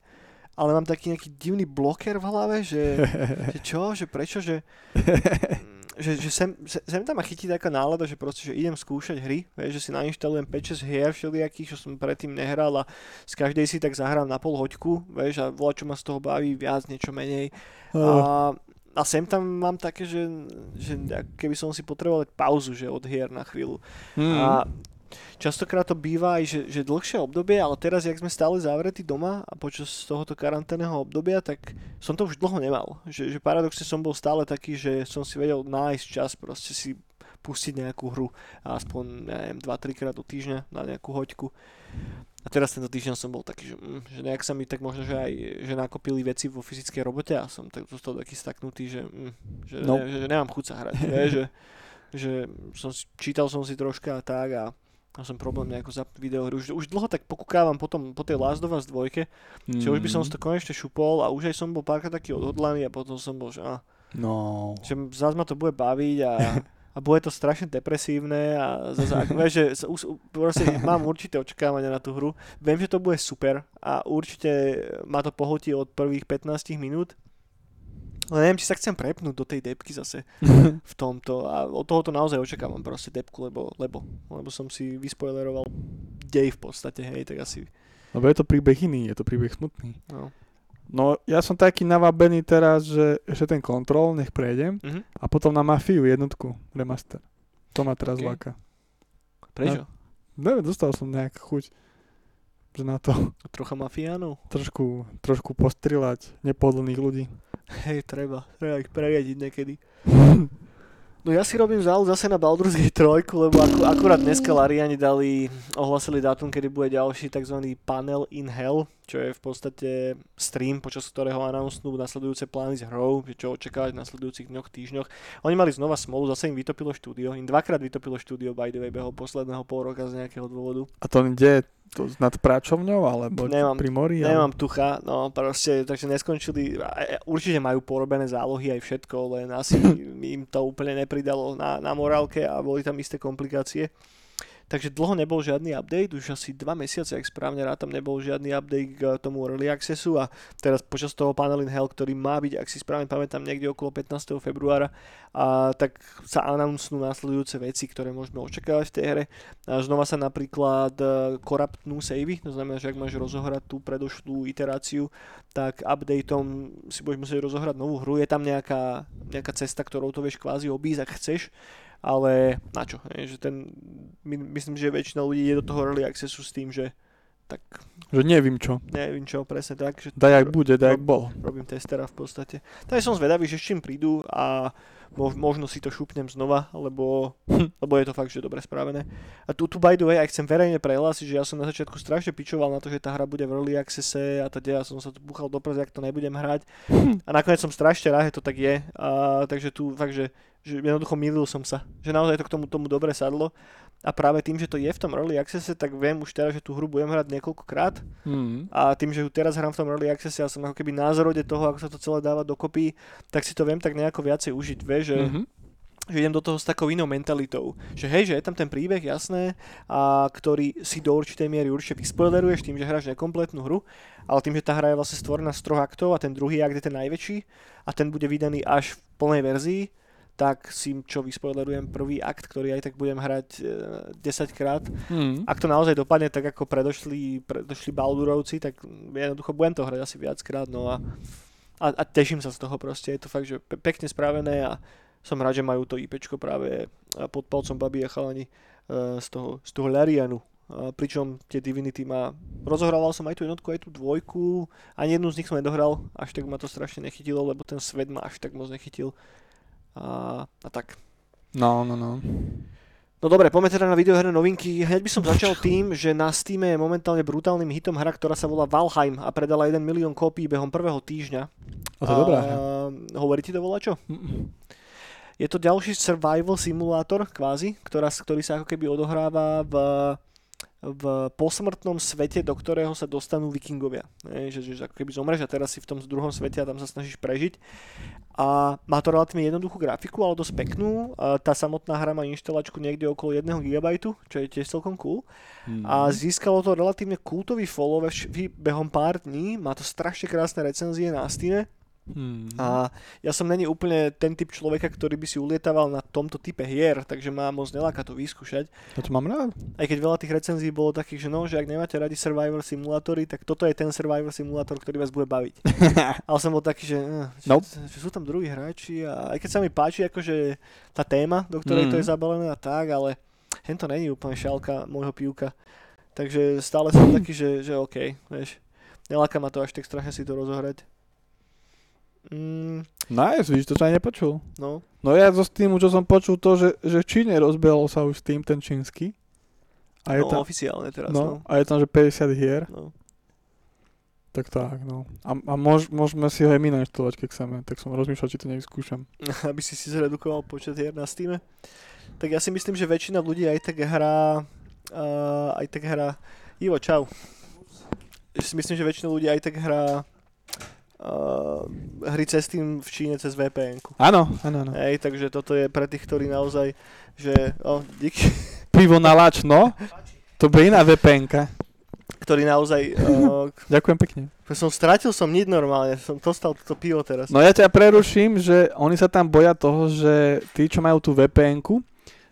ale mám taký nejaký divný bloker v hlave, že, že čo, že prečo, že, že, že sem, sem, tam ma chytí taká nálada, že proste, že idem skúšať hry, vieš, že si nainštalujem 5-6 hier všelijakých, čo som predtým nehral a z každej si tak zahrám na pol hoďku, vieš, a volá, čo ma z toho baví, viac, niečo menej. A, a sem tam mám také, že, že keby som si potreboval pauzu, že od hier na chvíľu. Mm. A častokrát to býva aj, že, že dlhšie obdobie, ale teraz, jak sme stále zavretí doma a počas tohoto karanténneho obdobia, tak som to už dlho nemal. Že, že paradoxne som bol stále taký, že som si vedel nájsť čas proste si pustiť nejakú hru aspoň, neviem, 2-3 krát do týždňa na nejakú hoďku. A teraz tento týždeň som bol taký, že, mm, že nejak sa mi tak možno, že aj že nakopili veci vo fyzickej robote a som tak zostal taký staknutý, že, mm, že, No. ne, že, že nemám chuť sa hrať. vie, že, že som čítal som si troška a tak a a som problém nejako zapnúť videohry. Už, už dlho tak pokúkávam potom po tej Last of Us 2, Mm. že už by som si to konečne šupol a už aj som bol párkrát taký odhodlaný a potom som bol, že, á, No. že zás ma to bude baviť a, a bude to strašne depresívne a zase, ako, vieš, že us- proste mám určité očakávania na tú hru. Viem, že to bude super a určite ma to pohltí od prvých 15 minút. Ale neviem, či sa chcem prepnúť do tej depky zase v tomto a od tohoto naozaj očakávam proste depku, lebo, lebo, lebo som si vyspoileroval dej v podstate, hej, tak asi, Lebo je to príbeh iný, je to príbeh smutný. no. No, ja som taký navabený teraz, že ešte ten kontrol, nech prejdem. Mhm. A potom na Mafiu jednotku, remaster. To ma teraz Ok. láka. Prečo? Neviem, dostal som nejakú chuť, že na to Trocha mafiánov? trošku, trošku postrilať nepohodlných ľudí. Hej, treba, treba ich preriadiť niekedy. No ja si robím záľud zase na Baldur's Gate 3, lebo aku, akurát dneska Lariani dali, ohlasili dátum, kedy bude ďalší tzv. panel in hell, čo je v podstate stream, počas ktorého announcenú nasledujúce plány s hrou, že čo očakávať v nasledujúcich dňoch, týždňoch. Oni mali znova smolu, zase im vytopilo štúdio, im dvakrát vytopilo štúdio by the way behol posledného pol roka z nejakého dôvodu. A to kde? To nad práčovňou, alebo Nemám- pri mori? Nemám tucha, no proste, takže neskončili, určite majú porobené zálohy aj všetko, len asi im to úplne nepridalo na, na morálke a boli tam isté komplikácie. Takže dlho nebol žiadny update, už asi dva mesiace, ak správne rátam, nebol žiadny update k tomu Early Accessu a teraz počas toho Panel in Hell, ktorý má byť, ak si správne pamätám, niekde okolo 15. februára, a tak sa announcnú následujúce veci, ktoré môžeme očakávať v tej hre. A znova sa napríklad e, koraptnú savey, to znamená, že ak máš rozohrať tú predošlú iteráciu, tak updateom si budeš musieť rozohrať novú hru. Je tam nejaká, nejaká cesta, ktorou to vieš kvázi obísť, ak chceš, ale na čo? hej, Že ten, my, myslím, že väčšina ľudí je do toho early accessu s tým, že tak Že neviem čo. neviem čo, presne tak, že Daj, jak bude, daj, jak bol. robím testera v podstate. Tak som zvedavý, že s čím prídu a možno si to šupnem znova, lebo, lebo je to fakt, že dobre spravené. A tu, tu by the way, aj chcem verejne prehlásiť, že ja som na začiatku strašne pičoval na to, že tá hra bude v early accesse a teda ja som sa tu buchal do jak to nebudem hrať. A nakoniec som strašne rád, že to tak je. A, takže tu fakt, že, že jednoducho milil som sa. Že naozaj to k tomu, tomu dobre sadlo. A práve tým, že to je v tom early accesse, tak viem už teraz, že tú hru budem hrať niekoľkokrát. Mm. A tým, že ju teraz hrám v tom early accesse, ja som ako keby na zrode toho, ako sa to celé dáva dokopy, tak si to viem tak nejako viacej užiť, vieš, že, Mhm. že idem do toho s takou inou mentalitou. Že hej, že je tam ten príbeh, jasné, a ktorý si do určitej miery určite vyspoileruješ tým, že hráš nekompletnú hru, ale tým, že tá hra je vlastne stvorená z troch aktov a ten druhý akt je ten najväčší a ten bude vydaný až v plnej verzii, tak si čo vyspoilerujem prvý akt, ktorý aj tak budem hrať e, 10 krát Mm. ak to naozaj dopadne tak, ako predošli, predošli Baldurovci, tak jednoducho budem to hrať asi viackrát, no a, a, a teším sa z toho proste, je to fakt, že pe- pekne spravené a som rád, že majú to IPčko práve e, pod palcom babi a chalani e, z toho, z toho Larianu. Pričom tie Divinity má... Rozohrával som aj tú jednotku, aj tú dvojku. Ani jednu z nich som nedohral, až tak ma to strašne nechytilo, lebo ten svet ma až tak moc nechytil. A, a tak. No, no, no. No dobre, poďme teda na videoherné novinky. Hneď by som začal tým, že na Steam je momentálne brutálnym hitom hra, ktorá sa volá Valheim a predala 1 milión kópií behom prvého týždňa. A to je dobrá. Hovorí ti to volačo? Mm. Je to ďalší survival simulátor, kvázi, ktorá, ktorý sa ako keby odohráva v, v posmrtnom svete, do ktorého sa dostanú vikingovia. Nie, že, že ako keby zomreš a teraz si v tom druhom svete a tam sa snažíš prežiť. A má to relatívne jednoduchú grafiku, ale dosť peknú. A tá samotná hra má inštalačku niekde okolo 1 GB, čo je tiež celkom cool. Mm. A získalo to relatívne kultový follow behom pár dní. Má to strašne krásne recenzie na Steam. Mm. A ja som není úplne ten typ človeka, ktorý by si ulietaval na tomto type hier, takže ma moc neláka to vyskúšať. Ja to mám rád. Aj keď veľa tých recenzií bolo takých, že no, že ak nemáte radi Survivor simulátory, tak toto je ten Survivor simulátor, ktorý vás bude baviť. Ale som bol taký, že, eh, že, Nope. že sú tam druhí hráči a aj keď sa mi páči akože tá téma, do ktorej Mm. to je zabalené a tak, ale hen to není úplne šálka môjho pivka. Takže stále som taký, že, že OK, vieš. Neláka ma to až tak strašne si to rozohrať. Mm, Nice, vidíš, to som aj nepočul. no, No ja zo Steamu, čo som počul to, že, že Číne rozbehol sa už Steam ten čínsky. A je no tam, oficiálne teraz, no, no. a je tam, že 50 hier. no. Tak tak, no. A, a môž, môžeme si ho aj my nainštalovať, keď chceme. Tak som rozmýšľal, či to nevyskúšam. aby si si zredukoval počet hier na Steam. Tak ja si myslím, že väčšina ľudí aj tak hrá, uh, aj tak hrá, Ivo, čau. Ja si myslím, že väčšina ľudí aj tak hrá uh, hry cez Steam v Číne cez vpn Áno, áno, áno. Hej, takže toto je pre tých, ktorí naozaj, že, o, díky, Pivo na lač, no. To bude iná vpn ktorí naozaj, uh, Ďakujem pekne. som stratil som nič normálne, som dostal toto pivo teraz. No ja ťa preruším, že oni sa tam boja toho, že tí, čo majú tú vpn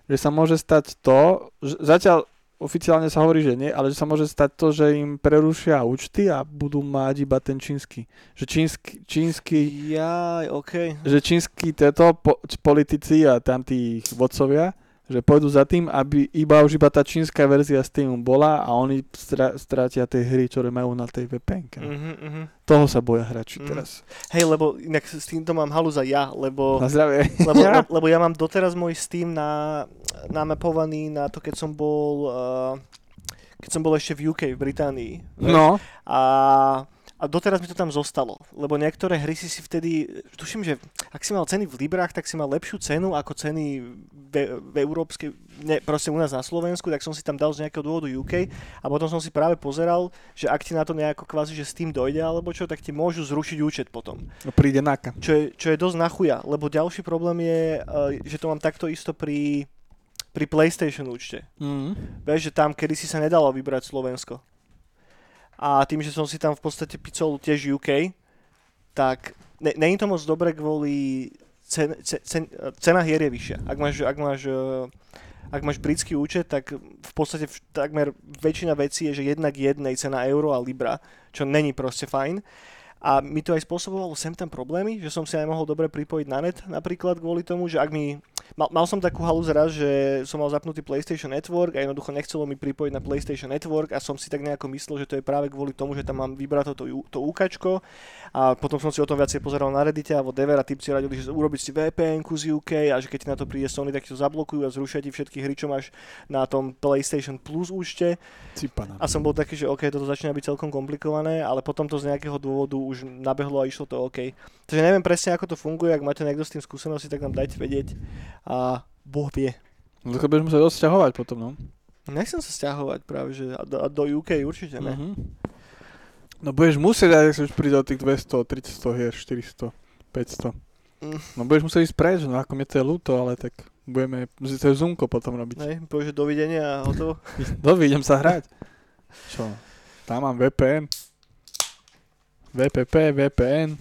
že sa môže stať to, že zatiaľ oficiálne sa hovorí, že nie, ale že sa môže stať to, že im prerušia účty a budú mať iba ten čínsky. Že čínsky, čínsky Jaj, OK. že čínsky tieto po, politici a tam tí vodcovia, že pôjdu za tým, aby iba už iba tá čínska verzia Steamu bola a oni stra, stratia tie hry, ktoré majú na tej vpn Mhm, mhm. Toho sa boja hráči Mm. teraz. Hej, lebo inak s týmto mám halúza ja, lebo... Na zdravie. Lebo, le, lebo ja mám doteraz môj Steam na, namapovaný na to, keď som bol uh, keď som bol ešte v UK, v Británii. No, A, a doteraz mi to tam zostalo, lebo niektoré hry si si vtedy, tuším, že ak si mal ceny v Librách, tak si mal lepšiu cenu ako ceny v, v európskej, ne, proste u nás na Slovensku, tak som si tam dal z nejakého dôvodu UK a potom som si práve pozeral, že ak ti na to nejako kvázi, že Steam dojde alebo čo, tak ti môžu zrušiť účet potom. príde náka. Čo je, čo je dosť nachuja, lebo ďalší problém je, uh, že to mám takto isto pri, pri PlayStation účte. Mm. Vieš, že tam kedysi sa nedalo vybrať Slovensko. A tým, že som si tam v podstate picol tiež UK, tak ne, není to moc dobre kvôli cen, cen, cen, cena hier je vyššia. Ak máš, ak máš uh, ak máš britský účet, tak v podstate takmer väčšina vecí je, že jednak jednej cena euro a libra, čo není proste fajn. A mi to aj spôsobovalo sem tam problémy, že som si aj mohol dobre pripojiť na net, napríklad kvôli tomu, že ak mi... Mal, mal som takú halu zraz, že som mal zapnutý PlayStation Network a jednoducho nechcelo mi pripojiť na PlayStation Network a som si tak nejako myslel, že to je práve kvôli tomu, že tam mám vybrať to, to UKčko a potom som si o tom viacej pozeral na Reddite a whatever a typci radili, že urobiť si vpn z UK a že keď ti na to príde Sony, tak ti to zablokujú a zrušia ti všetky hry, čo máš na tom PlayStation Plus účte Cipana. a som bol taký, že OK, toto začína byť celkom komplikované, ale potom to z nejakého dôvodu už nabehlo a išlo to OK. Takže neviem presne, ako to funguje, ak máte niekto s tým skúsenosti, tak nám dajte vedieť a Boh vie. No to budeš musieť rozťahovať potom, no. Nechcem sa stiahovať práve, že a do, a do UK určite ne. Mhm. No budeš musieť, ak sa už príde o tých 200, 300 hier, 400, 500. Mm. No budeš musieť ísť preč, no ako mi to je ľúto, ale tak budeme, to je Zoomko potom robiť. Ne, povieš, dovidenia a hotovo. Dovi, idem sa hrať. Čo? Tam mám VPN. VPP, VPN.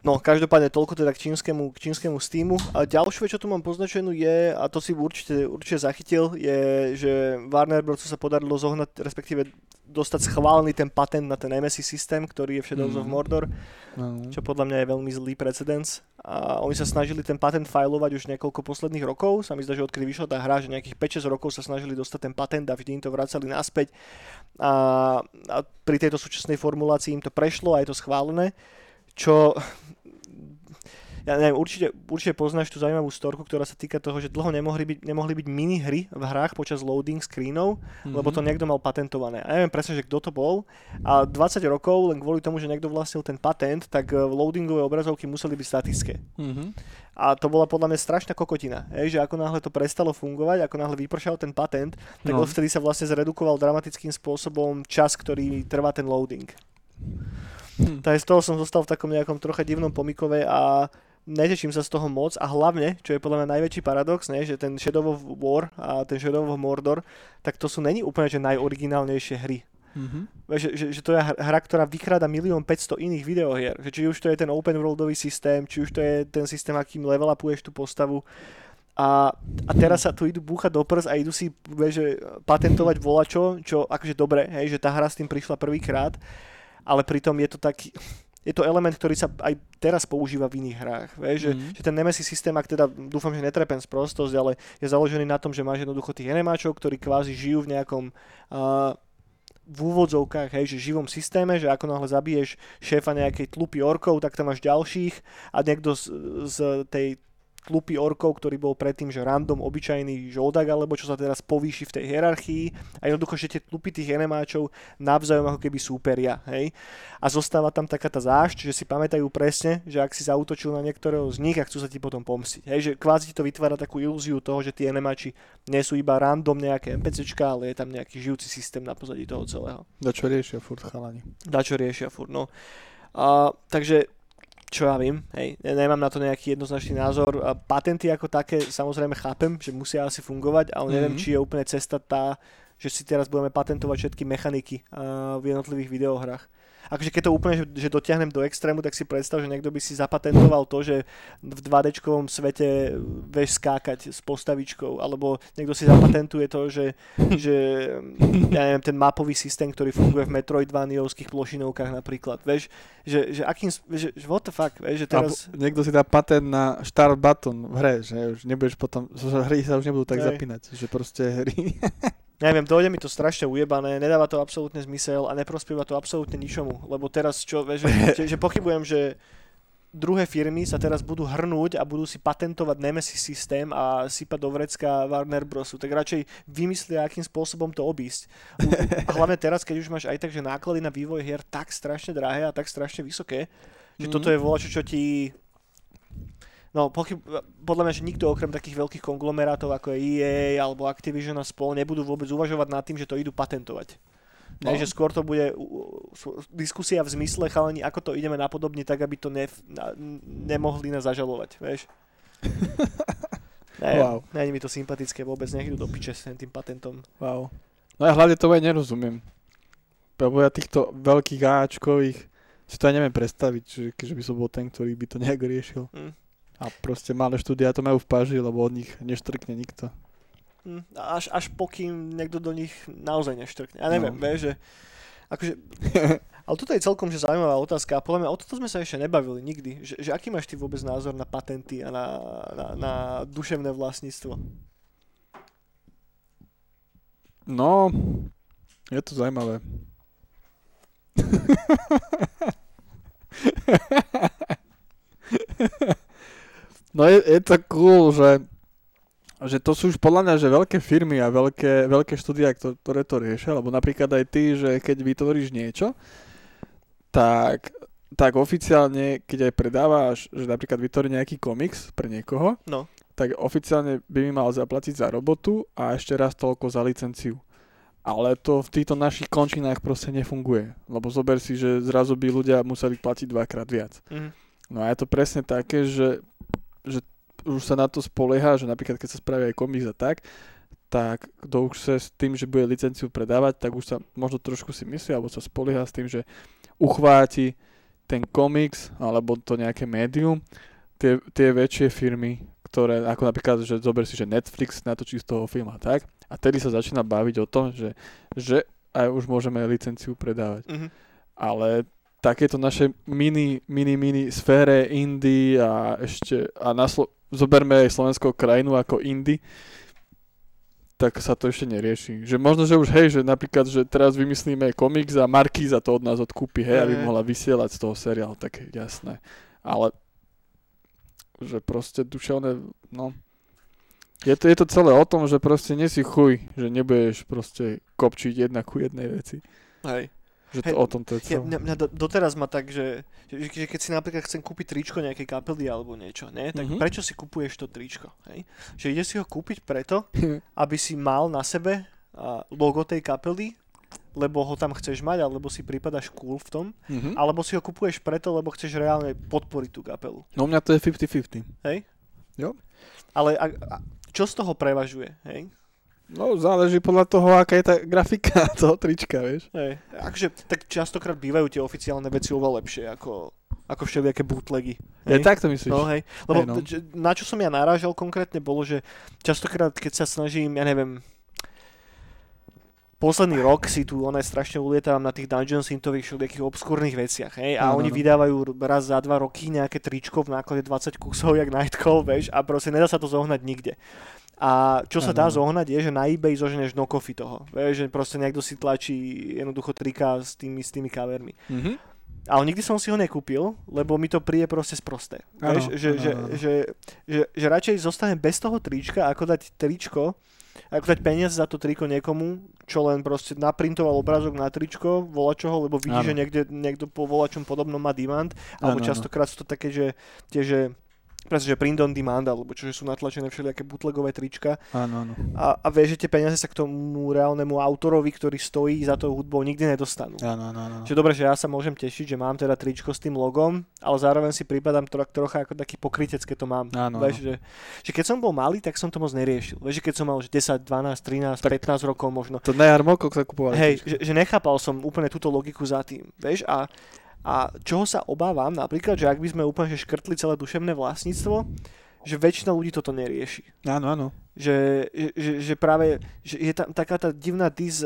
No, každopádne toľko teda k čínskemu, k čínskemu Steamu. A ďalšiu vec, čo tu mám poznačenú je, a to si určite, určite zachytil, je, že Warner Bros. sa podarilo zohnať, respektíve dostať schválený ten patent na ten MSI systém, ktorý je v Shadows Mhm. of Mordor, No. čo podľa mňa je veľmi zlý precedens. A oni sa snažili ten patent failovať už niekoľko posledných rokov. Sa mi zdá, že odkedy vyšla tá hra, že nejakých 5-6 rokov sa snažili dostať ten patent a vždy im to vracali naspäť. A, a pri tejto súčasnej formulácii im to prešlo a je to schválené. Čo ja neviem, určite, určite poznáš tú zaujímavú storku, ktorá sa týka toho, že dlho nemohli byť, nemohli byť minihry v hrách počas loading screenov, Mhm. lebo to niekto mal patentované. A neviem presne, že kto to bol. A 20 rokov, len kvôli tomu, že niekto vlastnil ten patent, tak eh, loadingové obrazovky museli byť statické. Mhm. A to bola podľa mňa strašná kokotina, hej, že ako náhle to prestalo fungovať, ako náhle vypršal ten patent, tak no. vtedy sa vlastne zredukoval dramatickým spôsobom čas, ktorý trvá ten loading. Hm. Takže z toho som zostal v takom nejakom trocha divnom pomikove a neteším sa z toho moc a hlavne, čo je podľa mňa najväčší paradox, ne, že ten Shadow of War a ten Shadow of Mordor, tak to sú není úplne že najoriginálnejšie hry. Mhm. Vieš, že, že, že to je hr- hra, ktorá vykráda milión 500 iných videohier. Že či už to je ten open worldový systém, či už to je ten systém, akým level upuješ tú postavu. A, a teraz sa tu idú búchať do prs a idú si že patentovať volačo, čo akože dobre, hej, že tá hra s tým prišla prvýkrát, ale pritom je to taký, je to element, ktorý sa aj teraz používa v iných hrách. Vieš, že, Mhm. že ten Nemesis systém, ak teda dúfam, že netrepem sprostosť, ale je založený na tom, že máš jednoducho tých enemáčov, ktorí kvázi žijú v nejakom uh, v úvodzovkách, hej, že živom systéme, že ako náhle zabiješ šéfa nejakej tlupy orkov, tak tam máš ďalších a niekto z, z tej tlupy orkov, ktorý bol predtým, že random, obyčajný žoldak, alebo čo sa teraz povýši v tej hierarchii a jednoducho, že tie tlupy tých enemáčov navzájom ako keby súperia, hej. A zostáva tam taká tá zášť, že si pamätajú presne, že ak si zautočil na niektorého z nich a chcú sa ti potom pomstiť, hej, že kvázi to vytvára takú ilúziu toho, že tí enemáči nie sú iba random nejaké NPCčka, ale je tam nejaký žijúci systém na pozadí toho celého. Da čo riešia furt chalani. Dá čo riešia furt, no. A, takže čo ja vím, hej, ne- nemám na to nejaký jednoznačný názor. Patenty ako také samozrejme chápem, že musia asi fungovať, ale neviem, Mhm. či je úplne cesta tá, že si teraz budeme patentovať všetky mechaniky a, v jednotlivých videohrách. Akože keď to úplne, že, že dotiahnem do extrému, tak si predstav, že niekto by si zapatentoval to, že v 2Dčkovom svete vieš skákať s postavičkou, alebo niekto si zapatentuje to, že, že ja neviem, ten mapový systém, ktorý funguje v Metroidvaniovských plošinovkách napríklad, vieš, že, že akým, že, že what the fuck, vieš, že teraz... A niekto si dá patent na start button v hre, že už nebudeš potom, hry sa už nebudú tak Hej. zapínať, že proste hry. Neviem, dojde mi to strašne ujebané, nedáva to absolútne zmysel a neprospieva to absolútne ničomu, lebo teraz čo, vieš, že, že, že pochybujem, že druhé firmy sa teraz budú hrnúť a budú si patentovať Nemesis systém a sypať do vrecka Warner Brosu, tak radšej vymyslia, akým spôsobom to obísť. A hlavne teraz, keď už máš aj tak, že náklady na vývoj hier tak strašne drahé a tak strašne vysoké, že Mhm. toto je volačo, čo ti No, pochyb, podľa mňa, že nikto okrem takých veľkých konglomerátov ako je EA alebo Activision a spol nebudú vôbec uvažovať nad tým, že to idú patentovať. No. Že skôr to bude diskusia v zmysle, chalani, ako to ideme napodobniť tak, aby to ne, na, nemohli nás zažalovať, vieš. Ne, Wow. Není mi to sympatické vôbec, nech idú do piče s tým patentom. Wow. No ja hlavne to aj nerozumiem. Lebo ja týchto veľkých áčkových si to aj neviem predstaviť, že, že by som bol ten, ktorý by to nejak riešil. Hm. A proste malé štúdia to majú v páži, lebo od nich neštrkne nikto. Hm, až, až pokým niekto do nich naozaj neštrkne. Ja neviem, No. vieš, že akože, ale toto je celkom že zaujímavá otázka a podľa mňa o toto sme sa ešte nebavili nikdy. Že, že aký máš ty vôbec názor na patenty a na, na, na duševné vlastníctvo? No, je to zaujímavé. no je, je to cool, že, že to sú už podľa mňa že veľké firmy a veľké, veľké štúdia, kto- ktoré to riešia, lebo napríklad aj ty, že keď vytvoríš niečo, tak, tak oficiálne, keď aj predávaš, že napríklad vytvorí nejaký komiks pre niekoho, No. tak oficiálne by mi mal zaplatiť za robotu a ešte raz toľko za licenciu. Ale to v týchto našich končinách proste nefunguje. Lebo zober si, že zrazu by ľudia museli platiť dvakrát viac. Mhm. No a je to presne také, že, že už sa na to spolieha, že napríklad keď sa spraví aj komiks a tak, tak kto už sa s tým, že bude licenciu predávať, tak už sa možno trošku si myslí, alebo sa spolieha s tým, že uchváti ten komiks, alebo to nejaké médium, tie, tie väčšie firmy, ktoré, ako napríklad, že zober si, že Netflix natočí z toho film a tak, a tedy sa začína baviť o tom, že, že aj už môžeme licenciu predávať Mhm. ale takéto naše mini, mini, mini sfére Indy a ešte, a na Slo- zoberme aj slovenskú krajinu ako Indy, tak sa to ešte nerieši. Že možno, že už hej, že napríklad, že teraz vymyslíme komiks a Markíza to od nás odkúpi, hej, aby mohla vysielať z toho seriál, tak jasné. Ale že proste duševné, no, je to, je to celé o tom, že proste nesi chuj, že nebudeš proste kopčiť jedna ku jednej veci. Hej. Že Hej, to o tom to je Ja, mňa, mňa do, doteraz ma tak, že, že, že keď si napríklad chcem kúpiť tričko nejakej kapely alebo niečo, ne, tak Mhm. prečo si kupuješ to tričko? Hej? Že ide si ho kúpiť preto, aby si mal na sebe logo tej kapely, lebo ho tam chceš mať, alebo si prípadaš cool v tom, Mhm. alebo si ho kupuješ preto, lebo chceš reálne podporiť tú kapelu. No mňa to je 50-50. Ale a, a, čo z toho prevažuje? Hej? No záleží podľa toho, aká je tá grafika toho trička, vieš. Hej. Akože, tak častokrát bývajú tie oficiálne veci oveľa lepšie ako, ako všelijaké bootlegy. Hej? tak to myslíš? No hej, lebo Hej, no. na čo som ja narážal konkrétne bolo, že častokrát keď sa snažím, ja neviem, posledný rok si tu ona strašne ulietávam na tých Dungeon Synthových všelijakých obskúrnych veciach, hej, a Áno, oni áno. vydávajú raz za dva roky nejaké tričko v náklade 20 kusov, jak Nightcall, vieš, a proste nedá sa to zohnať nikde. A čo sa dá zohnať je, že na eBay zoženeš knockoffy toho. Vieš, že proste niekto si tlačí jednoducho trika s tými, s tými kavermi. Mhm. Ale nikdy som si ho nekúpil, lebo mi to príde proste sprosté. Vieš, že, áno, že, áno. že, že, že radšej zostane bez toho trička, ako dať tričko, ako dať peniaze za to triko niekomu, čo len proste naprintoval obrázok na tričko, volačoho, lebo vidí, Áno. že niekde, niekto po volačom podobnom má demand, alebo áno. častokrát sú to také, že tie, že presne, že print on demand, alebo čo, sú natlačené všelijaké bootlegové trička Áno, áno. a, a vieš, že tie peniaze sa k tomu reálnemu autorovi, ktorý stojí za tou hudbou, nikdy nedostanú. Áno, áno, áno. Čiže dobre, že ja sa môžem tešiť, že mám teda tričko s tým logom, ale zároveň si pripadám tro, trocha ako taký pokrytec, keď to mám. Áno, Vieš, áno. že, že keď som bol malý, tak som to moc neriešil. Vieš, že keď som mal že 10, 12, 13, Tak- 15 rokov možno. To najharmokok sa kupovali. Hej, že, že nechápal som úplne túto logiku za tým. Vieš, a, a čoho sa obávam, napríklad, že ak by sme úplne že škrtli celé duševné vlastníctvo, že väčšina ľudí toto nerieši Áno, áno. že, že, že práve že je tam taká tá divná dis,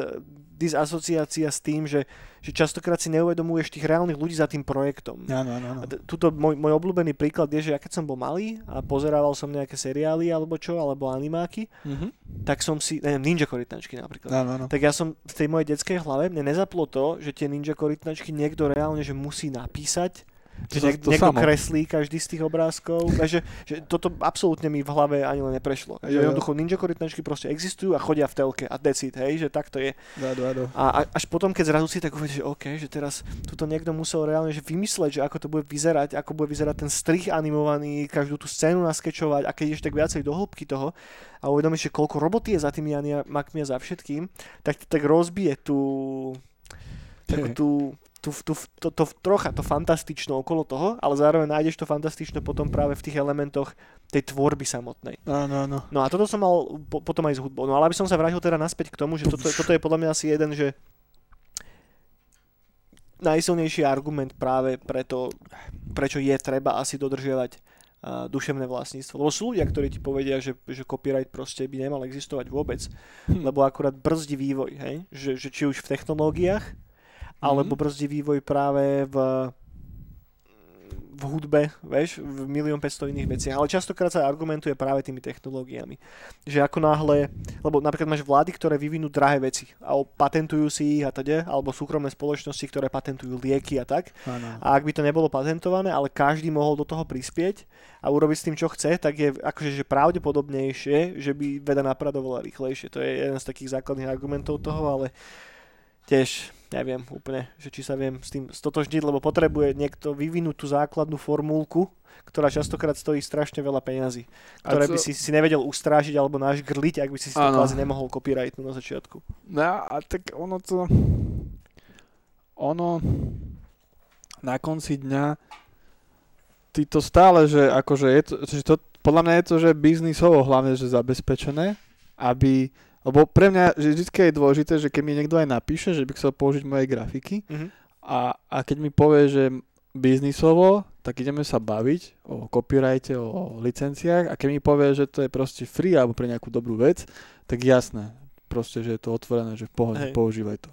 disasociácia s tým, že, že častokrát si neuvedomuješ tých reálnych ľudí za tým projektom. Áno, áno, áno. Tuto môj, môj obľúbený príklad je, že ja keď som bol malý a pozerával som nejaké seriály alebo čo, alebo animáky, Mhm. tak som si, neviem, ninja korytnačky napríklad. Áno, áno. Tak ja som v tej mojej detskej hlave, mne nezaplo to, že tie ninja korytnačky niekto reálne že musí napísať, že To- niek- to niekto samo. kreslí každý z tých obrázkov. A že, toto absolútne mi v hlave ani len neprešlo. Že Jo, jednoducho ninja korytnačky proste existujú a chodia v telke a decid, hej, že tak to je. Áno, áno. A, a až potom, keď zrazu si tak uvedíš, že OK, že teraz tuto niekto musel reálne že vymysleť, že ako to bude vyzerať, ako bude vyzerať ten strich animovaný, každú tú scénu naskečovať a keď ideš tak viacej do hĺbky toho a uvedomíš, že koľko roboty je za tými animakmi a za všetkým, tak to tak rozbije tú, takú tú, tú, tú, to, to, trocha to fantastično okolo toho, ale zároveň nájdeš to fantastično potom práve v tých elementoch tej tvorby samotnej. Áno, áno. No a toto som mal po, potom aj s hudbou. No ale aby som sa vrátil teda naspäť k tomu, že toto, toto je podľa mňa asi jeden, že najsilnejší argument práve preto, prečo je treba asi dodržiavať uh, duševné vlastníctvo. Lebo sú ľudia, ktorí ti povedia, že, že copyright proste by nemal existovať vôbec, Hm. lebo akurát brzdí vývoj, hej? Že, že či už v technológiách, alebo Mhm. brzdí vývoj práve v v hudbe, vieš, v milión 500 iných veciach. Ale častokrát sa argumentuje práve tými technológiami. Že ako náhle, lebo napríklad máš vlády, ktoré vyvinú drahé veci a patentujú si ich a teda, alebo súkromné spoločnosti, ktoré patentujú lieky a tak. Áno. A ak by to nebolo patentované, ale každý mohol do toho prispieť a urobiť s tým, čo chce, tak je akože že pravdepodobnejšie, že by veda napredovala rýchlejšie. To je jeden z takých základných argumentov toho, ale tiež neviem úplne, že či sa viem s tým stotožniť, lebo potrebuje niekto vyvinúť tú základnú formulku, ktorá častokrát stojí strašne veľa peňazí, ktoré A by co- si, si nevedel ustrážiť alebo našgrliť, ak by si si to kvázi nemohol copyrightnúť na začiatku. No a tak ono to... Ono... Na konci dňa ty to stále, že akože je to, že to podľa mňa je to, že biznisovo hlavne, že zabezpečené, aby... Lebo pre mňa že vždy je dôležité, že keď mi niekto aj napíše, že by chcel použiť moje grafiky Mhm. a, a keď mi povie, že biznisovo, tak ideme sa baviť o copyrighte, o licenciách a keď mi povie, že to je proste free alebo pre nejakú dobrú vec, tak jasné, proste, že je to otvorené, že v pohode, Hej. používaj to.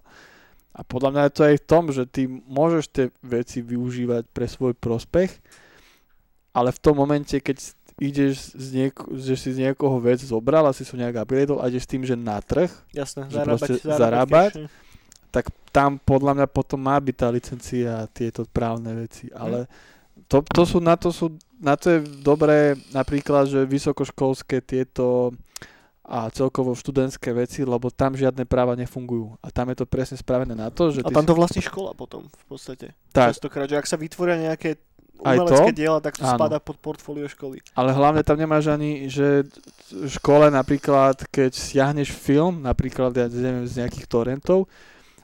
A podľa mňa je to aj v tom, že ty môžeš tie veci využívať pre svoj prospech, ale v tom momente, keď ideš z nieko- že si z niekoho vec zobral a si sú nejak upgradeol a ideš s tým, že na trh, Jasné, Že zarábať, zarábať, zarábať. tak tam podľa mňa potom má byť tá licencia a tieto právne veci. Mhm. Ale to, to sú, na to sú, na to je dobré napríklad, že vysokoškolské tieto a celkovo študentské veci, lebo tam žiadne práva nefungujú. A tam je to presne spravené na to, že A tam si, to vlastní škola potom v podstate. tak, Častokrát, že ak sa vytvoria nejaké Aj to? umelecké diela, tak to Áno. spadá pod portfólio školy. ale hlavne tam nemáš ani, že v škole napríklad, keď stiahneš film, napríklad ja neviem, z nejakých torrentov,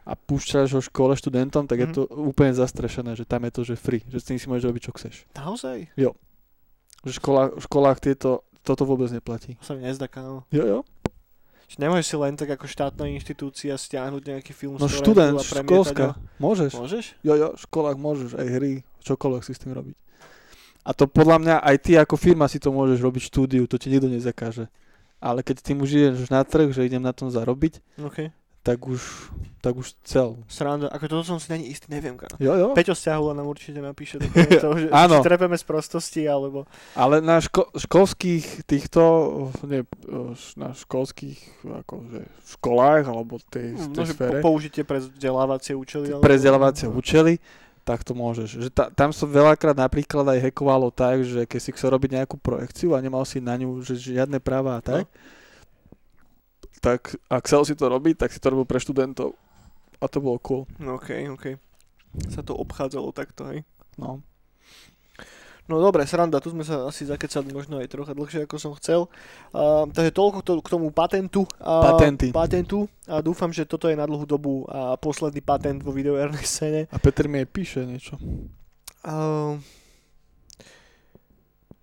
a púšťaš ho škole študentom, tak je Mhm. to úplne zastrešené, že tam je to, že free, že s tým si môžeš robiť, čo chceš. Naozaj? Že v školách, v školách tieto, toto vôbec neplatí. To sa mi nezdá, kámo. Jo, jo. Že nemôžeš si len tak ako štátna inštitúcia stiahnuť nejaký film No z študent, a školská. ho. Môžeš. Môžeš? Jo, jo, v školách môžeš aj hry, čokoľvek si s tým robiť. A to podľa mňa aj ty ako firma si to môžeš robiť štúdiu, to ti nikto nezakáže. Ale keď tým už ideš na trh, že idem na tom zarobiť, OK. Tak už, tak už cel. Sranda, ako toto som si není istý, neviem. Kano. Jo, jo. Peťo Stiahula nám určite napíše do komentov, že, Áno. či trepeme z prostosti, alebo... Ale na ško- školských týchto, nie, na školských akože školách alebo tej, No, tej sfére, po- použitie pre vzdelávacie účely. alebo- pre vzdelávacie účely, tak to môžeš. Že ta, tam sa veľakrát napríklad aj hackovalo tak, že keď si chcel robiť nejakú projekciu a nemal si na ňu že žiadne práva a tak, tak ak chcel si to robiť, tak si to robil pre študentov. A to bolo cool. No, OK, OK. Sa to obchádzalo takto, hej. No. No dobre, sranda, tu sme sa asi zakecali možno aj trocha dlhšie, ako som chcel. Uh, takže toľko to, k tomu patentu. Uh, Patenty. Patentu. A dúfam, že toto je na dlhú dobu a posledný patent vo videohernej scéne. A Peter mi aj píše niečo. Uh,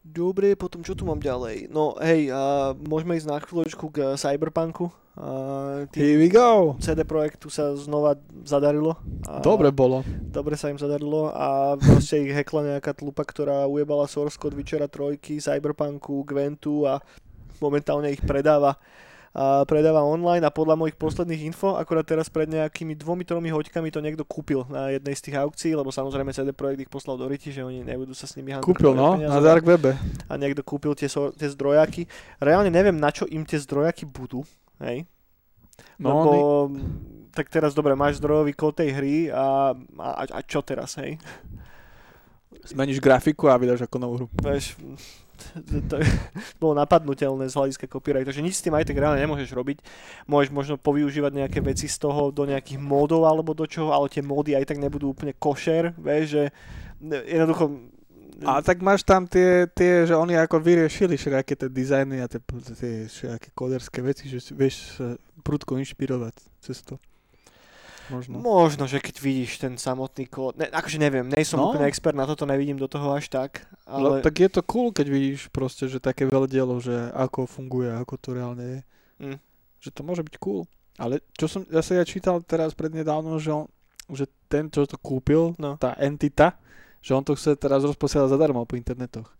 dobre, potom čo tu mám ďalej? No hej, uh, môžeme ísť na chvíľočku k Cyberpunku. Uh, Here we go. CD Projektu sa znova zadarilo. A Dobre bolo. Dobre sa im zadarilo a proste ich hekla nejaká tlupa, ktorá ujebala source code Witchera 3, Cyberpunku, Gwentu a momentálne ich predáva a predáva online a podľa mojich posledných info, akorát teraz pred nejakými dvomi, tromi hoďkami to niekto kúpil na jednej z tých aukcií, lebo samozrejme CD Projekt ich poslal do riti, že oni nebudú sa s nimi handlovať Kúpil, no, peniaze. na Dark Webe. A niekto kúpil tie, so, tie zdrojaky. Reálne neviem, na čo im tie zdrojaky budú, hej? No, Lebo, oni- tak teraz dobre, máš zdrojový kód tej hry a, a, a čo teraz, hej? Zmeníš grafiku a vydáš ako novú hru. Vieš, to, bolo napadnutelné z hľadiska copyright, takže nič s tým aj tak reálne nemôžeš robiť. Môžeš možno povyužívať nejaké veci z toho do nejakých módov alebo do čoho, ale tie módy aj tak nebudú úplne košer, vieš, že jednoducho A tak máš tam tie, tie že oni ako vyriešili všelijaké tie dizajny a tie, tie koderské veci, že vieš prudko inšpirovať cez to. Možno. Možno, že keď vidíš ten samotný kód, ne, akože neviem, nej som No. úplne expert na toto, nevidím do toho až tak, Ale... ale Tak je to cool, keď vidíš proste, že také veľdielo, že ako funguje, ako to reálne je. Mm. Že to môže byť cool. Ale čo som, ja sa ja čítal teraz prednedávno, že, on, že ten, čo to kúpil, No. tá entita, že on to chce teraz rozposielať zadarmo po internetoch.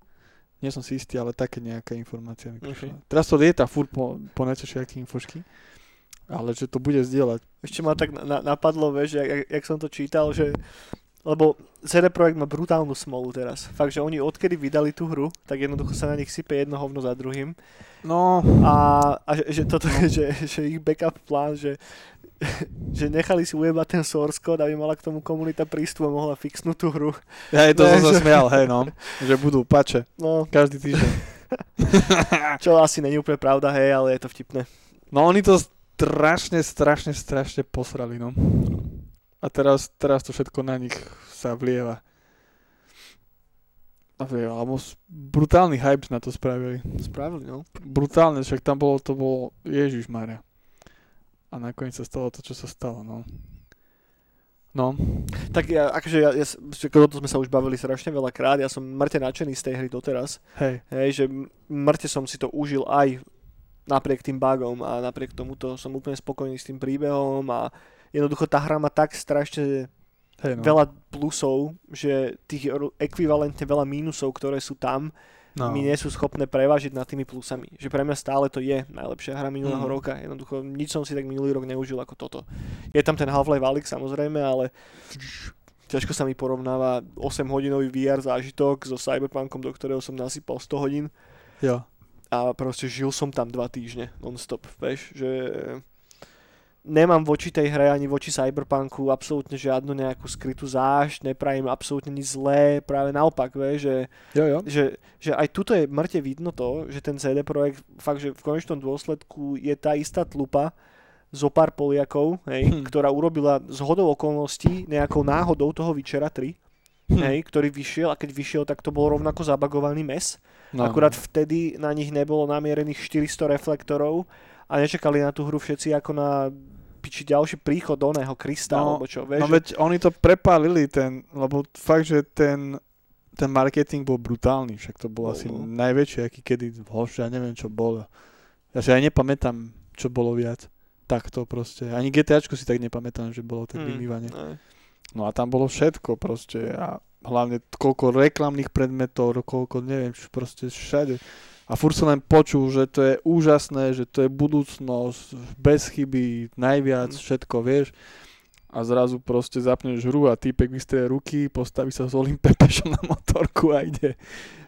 Nie som si istý, ale také nejaká informácia mi prišla. Teraz to lieta furt po, po všetky infošky, ale že to bude zdieľať. ešte ma tak na, na, napadlo, vieš, jak, jak, jak som to čítal, že lebo CD Projekt má brutálnu smolu teraz. Fakt, že oni odkedy vydali tú hru, tak jednoducho sa na nich sype jedno hovno za druhým. No, A, a že, že, toto, že, že ich backup plán, že, že nechali si ujebať ten source code, aby mala k tomu komunita prístup a mohla fixnúť tú hru. ja je to Ne, som sa že- smial, hej no, že budú pače No, každý týždeň. čo asi není úplne pravda, hej, ale je to vtipné. No oni to strašne, strašne, strašne posrali, no. A teraz, teraz to všetko na nich sa vlieva. A vlieva, alebo brutálny hype na to spravili. Spravili, no. Brutálne, však tam bolo, to bolo Ježiš Maria. A nakoniec sa stalo to, čo sa stalo, no. No, Tak ja, akože ja, ja, o to sme sa už bavili strašne veľa krát, ja som mŕte nadšený z tej hry doteraz. hej. Hej, že mŕte som si to užil aj napriek tým bugom a napriek tomuto som úplne spokojný s tým príbehom a jednoducho tá hra má tak strašne hej no. veľa plusov, že tých ekvivalentne veľa mínusov, ktoré sú tam, no. mi nie sú schopné prevážiť nad tými plusami. Že pre mňa stále to je najlepšia hra minulého Mm. roka. Jednoducho nič som si tak minulý rok neužil ako toto. Je tam ten Half-Life Alyx samozrejme, ale ťažko sa mi porovnáva 8 hodinový VR zážitok so Cyberpunkom, do ktorého som nasypal 100 hodín Jo. A proste žil som tam dva týždne non-stop, vieš, že nemám voči tej hre ani voči Cyberpunku absolútne žiadnu nejakú skrytú zášť, nepravím absolútne nič zlé, práve naopak, vieš, že, Jo, jo. že, že aj tuto je mŕte vidno to, že ten CD Projekt fakt, že v konečnom dôsledku je tá istá tlupa zo pár Poliakov, hej, Hm. ktorá urobila z hodou okolností nejakou náhodou toho Witchera 3, Hm. hej, ktorý vyšiel a keď vyšiel, tak to bol rovnako zabagovaný mes. No. Akurát vtedy na nich nebolo namierených 400 reflektorov a nečakali na tú hru všetci ako na piči ďalší príchod oného Krista, No, alebo čo, vieš, No veď oni to prepálili ten, lebo fakt, že ten, ten marketing bol brutálny, však to bol Bol, asi no. najväčší, aký kedy, hoš, ja neviem, čo bolo. Ja si aj nepamätám, čo bolo viac. Takto proste. Ani GTAčku si tak nepamätám, že bolo tak Mm, vymývanie. ne. No a tam bolo všetko proste a hlavne koľko reklamných predmetov, koľko neviem, čo proste všade. A furt som len počul, že to je úžasné, že to je budúcnosť, bez chyby, najviac, Mm. všetko, vieš. A zrazu proste zapneš hru a týpek vystrie ruky, postaví sa s Olim Pepešom na motorku a ide.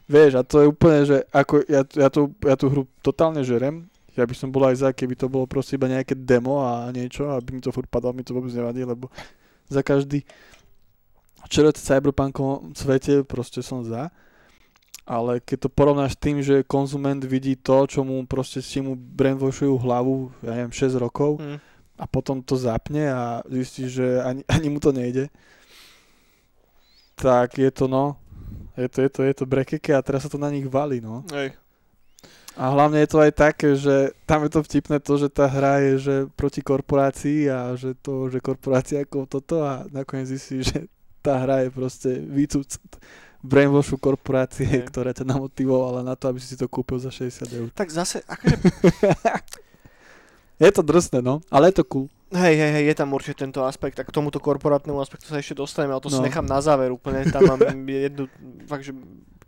Vieš, a to je úplne, že ako ja, ja, tú, ja tú hru totálne žerem, ja by som bol aj za, keby to bolo proste iba nejaké demo a niečo, aby mi to furt padalo, mi to vôbec nevadí, lebo za každý červeť cyberpunkovom svete proste som za. Ale keď to porovnáš tým, že konzument vidí to, čo mu proste si mu brainwashujú hlavu, ja neviem, 6 rokov Mm. a potom to zapne a zistí, že ani, ani mu to nejde, tak je to no, je to, je to, je to brekeke a teraz sa to na nich valí, no. Hej. A hlavne je to aj také, že tam je to vtipné to, že tá hra je že proti korporácii a že to, že korporácia ako toto a nakoniec zistí, že tá hra je proste výcud brainwashu korporácie, Hej. ktorá ťa namotivovala na to, aby si to kúpil za 60 eur. Tak zase, akože, Je to drsné, no, ale je to cool. hej, hej, hej, je tam určite tento aspekt a k tomuto korporátnemu aspektu sa ešte dostaneme, ale to si No. nechám na záver úplne. Tam mám jednu, fakt, že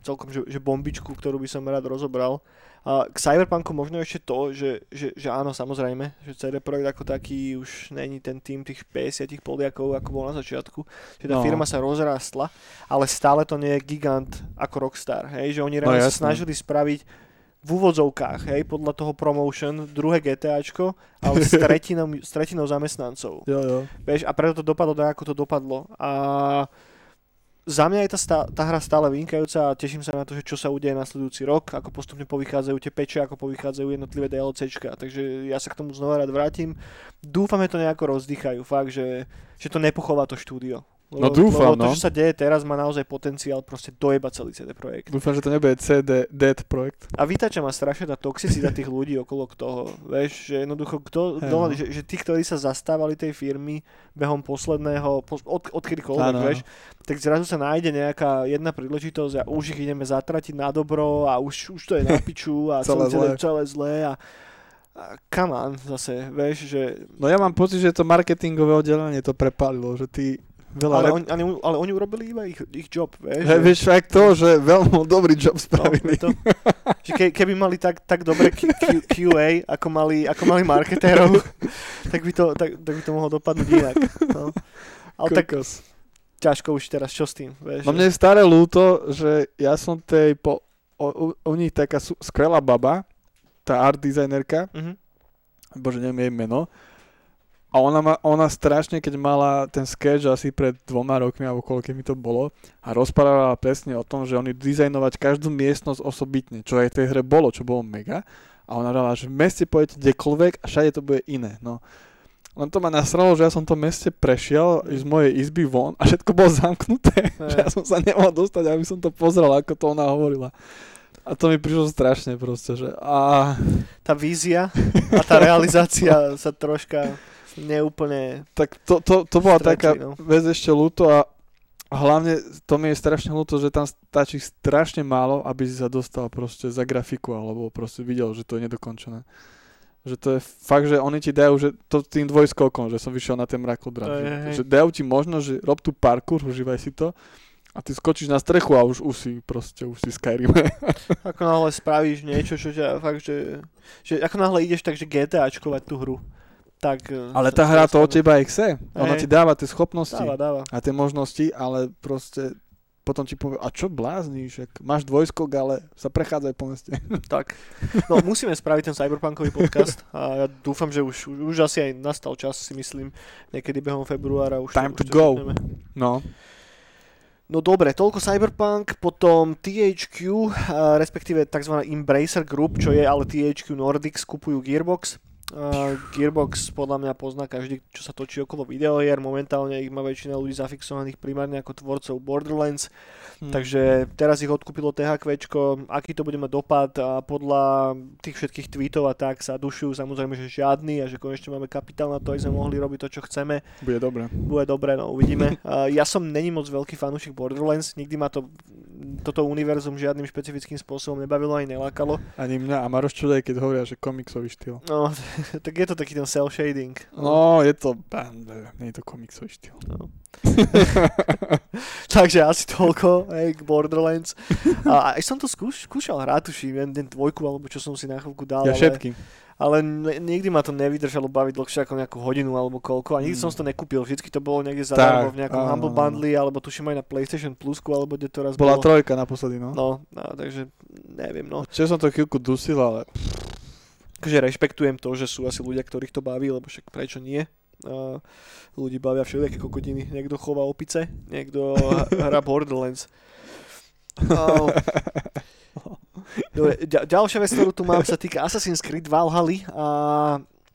celkom, že, že bombičku, ktorú by som rád rozobral. A k Cyberpunku možno ešte to, že, že, že áno, samozrejme, že CD Projekt ako taký už není ten tým tých 50 Poliakov, ako bol na začiatku. Že tá No. firma sa rozrástla, ale stále to nie je gigant ako Rockstar. Hej? Že oni No, sa snažili spraviť v úvodzovkách, hej, podľa toho promotion, druhé GTAčko, ale s tretinou, s tretinou zamestnancov. Jo, jo. Vieš, a preto to dopadlo tak, ako to dopadlo. A za mňa je tá, tá hra stále vynikajúca a teším sa na to, že čo sa udeje nasledujúci rok, ako postupne povychádzajú tie peče, ako povychádzajú jednotlivé DLCčka. Takže ja sa k tomu znova rád vrátim. Dúfam, že to nejako rozdýchajú. Fakt, že, že to nepochová to štúdio. No dúfam, lebo to, no. čo sa deje teraz, má naozaj potenciál proste dojebať celý CD projekt. Dúfam, že to nebude CD Dead projekt. A vytača ma strašne tá toxicita tých ľudí okolo toho. Vieš, že jednoducho, kto, kto, no. že, že tí, ktorí sa zastávali tej firmy behom posledného, pos, od, odkedykoľvek, vieš, tak zrazu sa nájde nejaká jedna príležitosť a už ich ideme zatratiť na dobro a už, už to je na piču a celé, Celé zlé. celé zlé a, come on, zase, vieš, že... No ja mám pocit, že to marketingové oddelenie to prepálilo, že ty veľa... Ale, rep- on, ale, ale oni urobili iba ich, ich job, vieš. Že- vieš, fakt to, že veľmi dobrý job No, spravili. to, že ke, keby mali tak, tak dobre Q, Q, QA, ako mali, ako mali marketérov, tak by, to, tak, tak by to mohlo dopadnúť inak. No. Ale tak Kokos. ťažko už teraz, čo s tým, vieš. No mne je staré ľúto, že ja som tej po, o, u, u nich taká skvelá baba, tá art designerka, Mhm. bože neviem jej meno, a ona, ma, ona strašne, keď mala ten sketch asi pred dvoma rokmi, alebo koľko mi to bolo, a rozprávala presne o tom, že oni dizajnovať každú miestnosť osobitne, čo aj v tej hre bolo, čo bolo mega. A ona hovorila, že v meste pôjdete kdekoľvek a všade to bude iné. No. Len to ma nasralo, že ja som to meste prešiel z mojej izby von a všetko bolo zamknuté. Hej. že ja som sa nemohol dostať, aby som to pozrel, ako to ona hovorila. A to mi prišlo strašne proste, že a Tá vízia a tá realizácia sa troška neúplne... tak to, to, to bola Stretli, taká no. vec ešte ľúto a hlavne to mi je strašne ľúto, že tam stačí strašne málo, aby si sa dostal proste za grafiku alebo proste videl, že to je nedokončené. Že to je fakt, že oni ti dajú, že to tým dvojskokom, že som vyšiel na ten mrakodrap. Že, hej. že dajú ti možnosť, že rob tu parkour, užívaj si to a ty skočíš na strechu a už, už si proste, už si Skyrim. Ako náhle spravíš niečo, čo ťa fakt, že, že ako náhle ideš takže GTAčkovať tú hru, tak... eh, Ale tá hra to od teba aj chce. Ona ti dáva tie schopnosti. Dáva, dáva. a tie možnosti, ale proste potom ti povie, a čo blázniš, ak máš dvojskok, ale sa prechádzaj po meste. Tak. No musíme spraviť ten cyberpunkový podcast a ja dúfam, že už, už, asi aj nastal čas, si myslím, niekedy behom februára už Time už to go. šupneme. No, No dobre, toľko Cyberpunk, potom THQ, respektíve tzv. Embracer Group, čo je ale THQ Nordics, kupujú Gearbox. A Gearbox podľa mňa pozná každý, čo sa točí okolo videohier. Momentálne ich má väčšina ľudí zafixovaných primárne ako tvorcov Borderlands. hm. Takže teraz ich odkúpilo THQ, aký to bude mať dopad a podľa tých všetkých tweetov a tak sa dušujú samozrejme, že žiadny a že konečne máme kapitál na to, aby sme mohli robiť to, čo chceme. bude dobre. Bude dobre, no uvidíme. A ja som není moc veľký fanúšik Borderlands, nikdy ma to toto univerzum žiadnym špecifickým spôsobom nebavilo ani nelákalo. Ani mňa. A ma rozčuduje, keď hovoria, že komiksový štýl. No, tak je to taký ten cel shading. No, je to... Nie je to komiksový štýl. No. Takže asi toľko hej, k Borderlands. A aj som to skúš, skúšal hrať, tuším, jeden dvojku, alebo čo som si na chvíľku dal. Ja ale, všetky. ale nikdy ma to nevydržalo baviť dlhšie ako nejakú hodinu alebo koľko. A nikdy Mm. som si to nekúpil. Vždycky to bolo niekde zadarmo v nejakom áno, Humble. Bundle, alebo tuším aj na PlayStation Plusku, alebo kde to raz Bola bolo. trojka naposledy, no. No, no, takže neviem, no. Čiže som to chvíľku dusil, ale Takže rešpektujem to, že sú asi ľudia, ktorých to baví, lebo však prečo nie? Uh, ľudí bavia všelijaké kokotiny. Niekto chová opice, niekto hrá Borderlands. Oh. Dobre, ďa- ďalšia vec, ktorú tu mám, sa týka Assassin's Creed Valhalla a,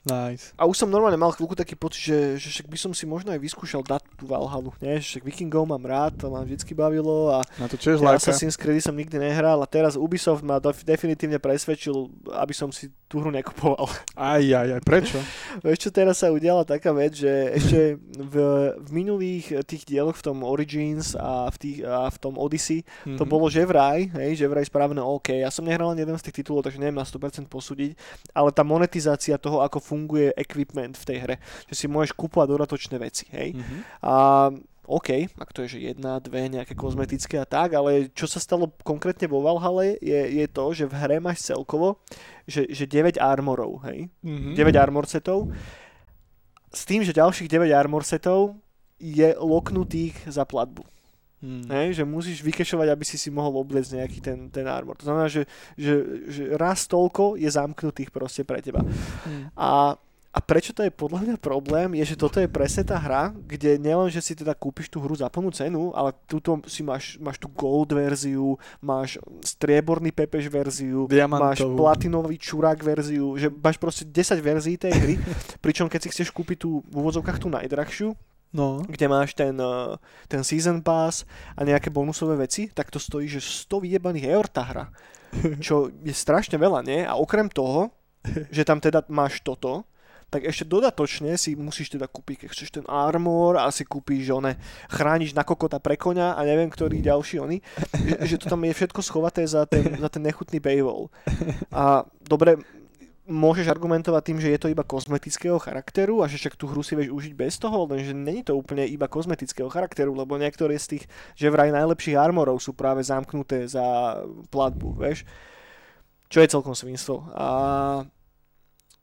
nice. a už som normálne mal chvíľku taký pocit, že, že však by som si možno aj vyskúšal dať tú Valhalu, nie? Že Však Vikingov mám rád, to ma vždycky bavilo a Na to tiež. Assassin's Creed som nikdy nehral a teraz Ubisoft ma def- definitívne presvedčil, aby som si tú hru nekupoval. Aj, aj, aj. Prečo? Vieš čo, teraz sa udiala taká vec, že ešte v, v minulých eh, tých dieloch v tom Origins a v, tých, a v tom Odyssey to Mhm. bolo že vraj, hej, že vraj spravené OK. Ja som nehral ani jeden z tých titulov, takže neviem na 100% posúdiť, ale tá monetizácia toho, ako funguje equipment v tej hre, že si môžeš kúpovať dodatočné veci, hej. Mhm. A OK, ak to je, že jedna, dve nejaké kozmetické a tak, ale čo sa stalo konkrétne vo Valhale je, je to, že v hre máš celkovo, že, že 9 armorov, hej, Mhm. 9 armor setov, s tým, že ďalších 9 armor setov je loknutých za platbu. Mhm. Hej, že musíš vykešovať, aby si si mohol obliecť nejaký ten, ten armor. To znamená, že, že, že raz toľko je zamknutých proste pre teba. Mhm. A, a prečo to je podľa mňa problém, je, že toto je presne tá hra, kde nielen, že si teda kúpiš tú hru za plnú cenu, ale túto si máš, máš tú gold verziu, máš strieborný pepeš verziu, máš Diamantovú. platinový čurák verziu, že máš proste 10 verzií tej hry, pričom keď si chceš kúpiť tú v úvodzovkách tú najdrahšiu, No. kde máš ten, eh, ten season pass a nejaké bonusové veci, tak to stojí, že 100 vyjebaných eur tá hra. Čo je strašne veľa, nie? A okrem toho, že tam teda máš toto, tak ešte dodatočne si musíš teda kúpiť, keď chceš ten armor a si kúpiš one, chrániš na kokota pre konia a neviem, ktorý ďalší oni, že, že to tam je všetko schovaté za ten, za ten nechutný paywall. A dobre, môžeš argumentovať tým, že je to iba kozmetického charakteru a že však tú hru si vieš užiť bez toho, lenže není to úplne iba kozmetického charakteru, lebo niektoré z tých, že vraj najlepších armorov sú práve zamknuté za platbu, vieš. Čo je celkom svinstvo. A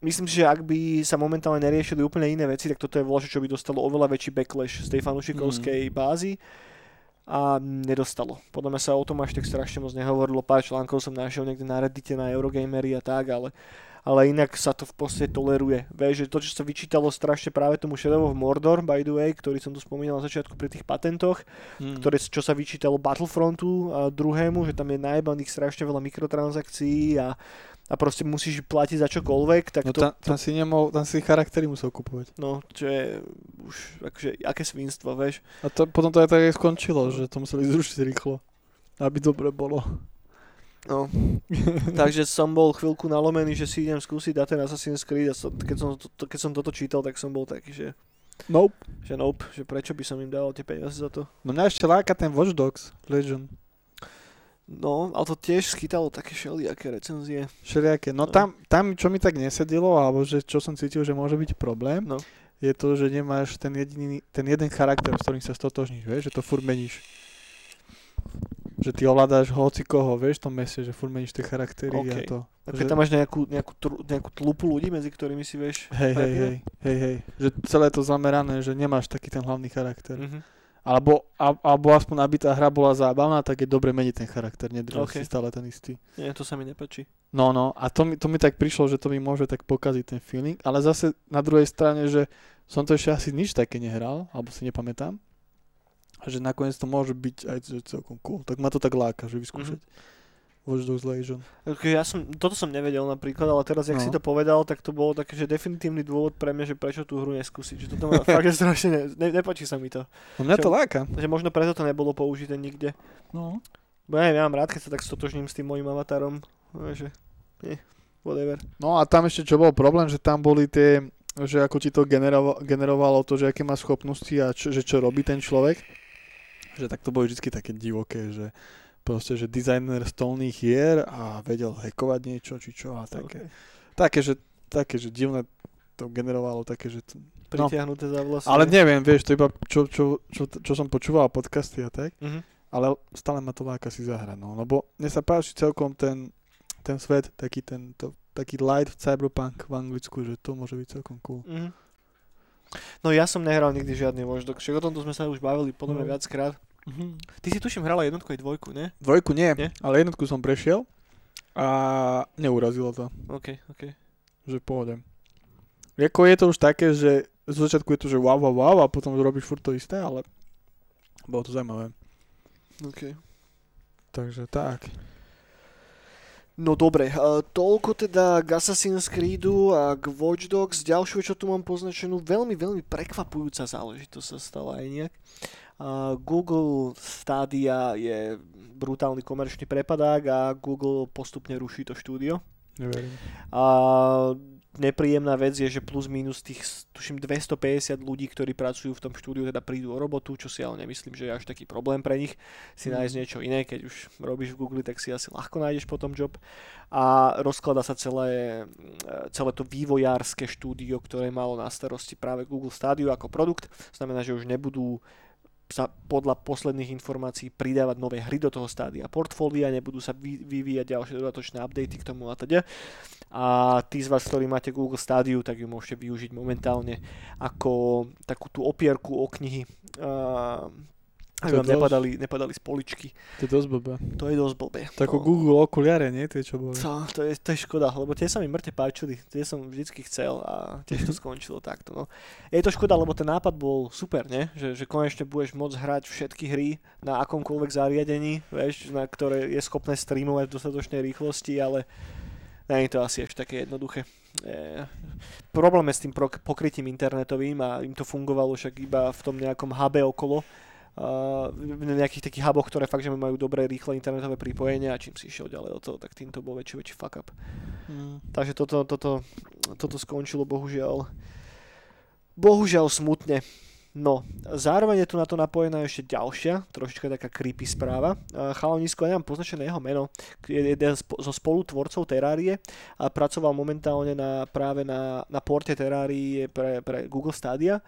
myslím si, že ak by sa momentálne neriešili úplne iné veci, tak toto je voľačo, čo by dostalo oveľa väčší backlash z tej fanúšikovskej bázy a nedostalo. Podľa mňa sa o tom až tak strašne moc nehovorilo. Pár článkov som našiel niekde na Reddite, na Eurogamery a tak, ale, ale inak sa to v podstate toleruje. Vieš, že to, čo sa vyčítalo strašne práve tomu Shadow of Mordor, by the way, ktorý som tu spomínal na začiatku pri tých patentoch, Mhm. ktoré, čo sa vyčítalo Battlefrontu a druhému, že tam je najebaných strašne veľa mikrotransakcií a, a proste musíš platiť za čokoľvek, tak No to, tam, tam, si nemohol, tam si charaktery musel kupovať. no, čo je už akože, aké svinstvo, vieš. A to, potom to aj tak skončilo, že to museli zrušiť rýchlo. Aby dobre bolo. No. Takže som bol chvíľku nalomený, že si idem skúsiť dať ten Assassin's Creed a som, keď, som to, keď som toto čítal, tak som bol taký, že, Nope. že nope, že prečo by som im dal tie peniaze za to. No mňa ešte láka ten Watch Dogs Legion. No, ale to tiež schytalo také všelijaké recenzie. Všelijaké. No No. tam, tam, čo mi tak nesedilo, alebo že čo som cítil, že môže byť problém, No. je to, že nemáš ten, jediný, ten jeden charakter, s ktorým sa stotožníš, vieš, že to furt meníš. Že ty ovládáš hoci koho, vieš, v tom meste, že furt meníš tie charaktery a OK. to. A keď Že- tam máš nejakú, nejakú, tru- nejakú tlupu ľudí, medzi ktorými si vieš... Hej, hej, hej, hej, hej. Že celé to zamerané, že nemáš taký ten hlavný charakter. Mhm. Alebo, a, alebo aspoň, aby tá hra bola zábavná, tak je dobre meniť ten charakter, nedržať OK. si stále ten istý. Nie, to sa mi nepačí. No, no, a to mi, to mi tak prišlo, že to mi môže tak pokaziť ten feeling, ale zase na druhej strane, že som to ešte asi nič také nehral, alebo si nepamätám, a že nakoniec to môže byť aj že celkom cool. Tak ma to tak láka, že vyskúšať. Watch Dogs Legion. Okay, ja som, toto som nevedel napríklad, ale teraz, jak No. si to povedal, tak to bolo také, že definitívny dôvod pre mňa, že prečo tú hru neskúsiť. Že toto ma fakt, že strašne ne, ne, nepáči sa mi to. No mňa to Čo? láka. Že možno preto to nebolo použité nikde. No. Bo ja ja mám rád, keď sa tak stotožním s tým mojim avatarom. Že, eh, whatever. no a tam ešte čo bol problém, že tam boli tie, že ako ti to generovo, generovalo to, že aké má schopnosti a čo, že čo robí ten človek. Že tak to boli vždy také divoké, že proste, že dizajner stolných hier a vedel hackovať niečo, či čo a také. Okay. Také, že, také, že divné to generovalo, také, že... To, no, Pritiahnuté za vlasy. ale neviem, vieš, to iba čo, čo, čo, čo som počúval podcasty a tak, Mhm. ale stále ma to láka si zahrať, no, lebo mne sa páči celkom ten, ten svet, taký ten, to, taký light cyberpunk v Anglicku, že to môže byť celkom cool. Mhm. No ja som nehral nikdy žiadny Watch Dogs, však o tomto sme sa už bavili podľa mňa No. viackrát. Ty si tuším hrala jednotku aj dvojku, ne? Dvojku nie, Nie? ale jednotku som prešiel a neurazilo to, OK, OK. že pohode. Jako je to už také, že z začiatku je to, že wow, wow, wow a potom robíš furt to isté, ale bolo to zaujímavé. OK. Takže tak. No dobre, uh, toľko teda k Assassin's Creedu a k Watch Dogs. Ďalšiu, čo tu mám poznačenú, veľmi, veľmi prekvapujúca záležitosť sa stala aj nejak. Google Stadia je brutálny komerčný prepadák a Google postupne ruší to štúdio. Neverím. A nepríjemná vec je, že plus minus tých, tuším, 250 ľudí, ktorí pracujú v tom štúdiu, teda prídu o robotu, čo si ale nemyslím, že je až taký problém pre nich si Mm. nájsť niečo iné, keď už robíš v Google, tak si asi ľahko nájdeš potom job. A rozklada sa celé, celé to vývojárske štúdio, ktoré malo na starosti práve Google Stadio ako produkt. Znamená, že už nebudú sa podľa posledných informácií pridávať nové hry do toho stádia portfólia, nebudú sa vy, vyvíjať ďalšie dodatočné updaty k tomu a teda. A tí z vás, ktorí máte Google Stadiu, tak ju môžete využiť momentálne ako takú tú opierku o knihy. Uh, aby vám nepadali, nepadali z poličky. To je dosť blbé. To je dosť blbé. To ako No. Google okuliare, nie? Tie, čo boli. To, to, je, to je škoda, lebo tie sa mi mŕte páčili, tie som vždycky chcel a tiež Mhm. to skončilo takto. No. Je to škoda, lebo ten nápad bol super, ne? Že, že konečne budeš môcť hrať všetky hry na akomkoľvek zariadení, vieš, na ktoré je schopné streamovať v dostatočnej rýchlosti, ale nie je to asi ešte také jednoduché. E, problém je s tým pokrytím internetovým a im to fungovalo však iba v tom nejakom hube okolo, v nejakých takých huboch, ktoré fakt, že majú dobré, rýchle internetové pripojenie a čím si išiel ďalej od toho, tak tým to bol väčší, väčší fuck up. Mm. Takže toto, toto, toto skončilo bohužiaľ bohužiaľ smutne. No, zároveň je tu na to napojená ešte ďalšia, trošička taká creepy správa. Uh, Chalanisko, ja nemám poznačené jeho meno, je jeden zo spolutvorcov Terrárie a pracoval momentálne na, práve na, na porte Terrárie pre, pre Google Stadia.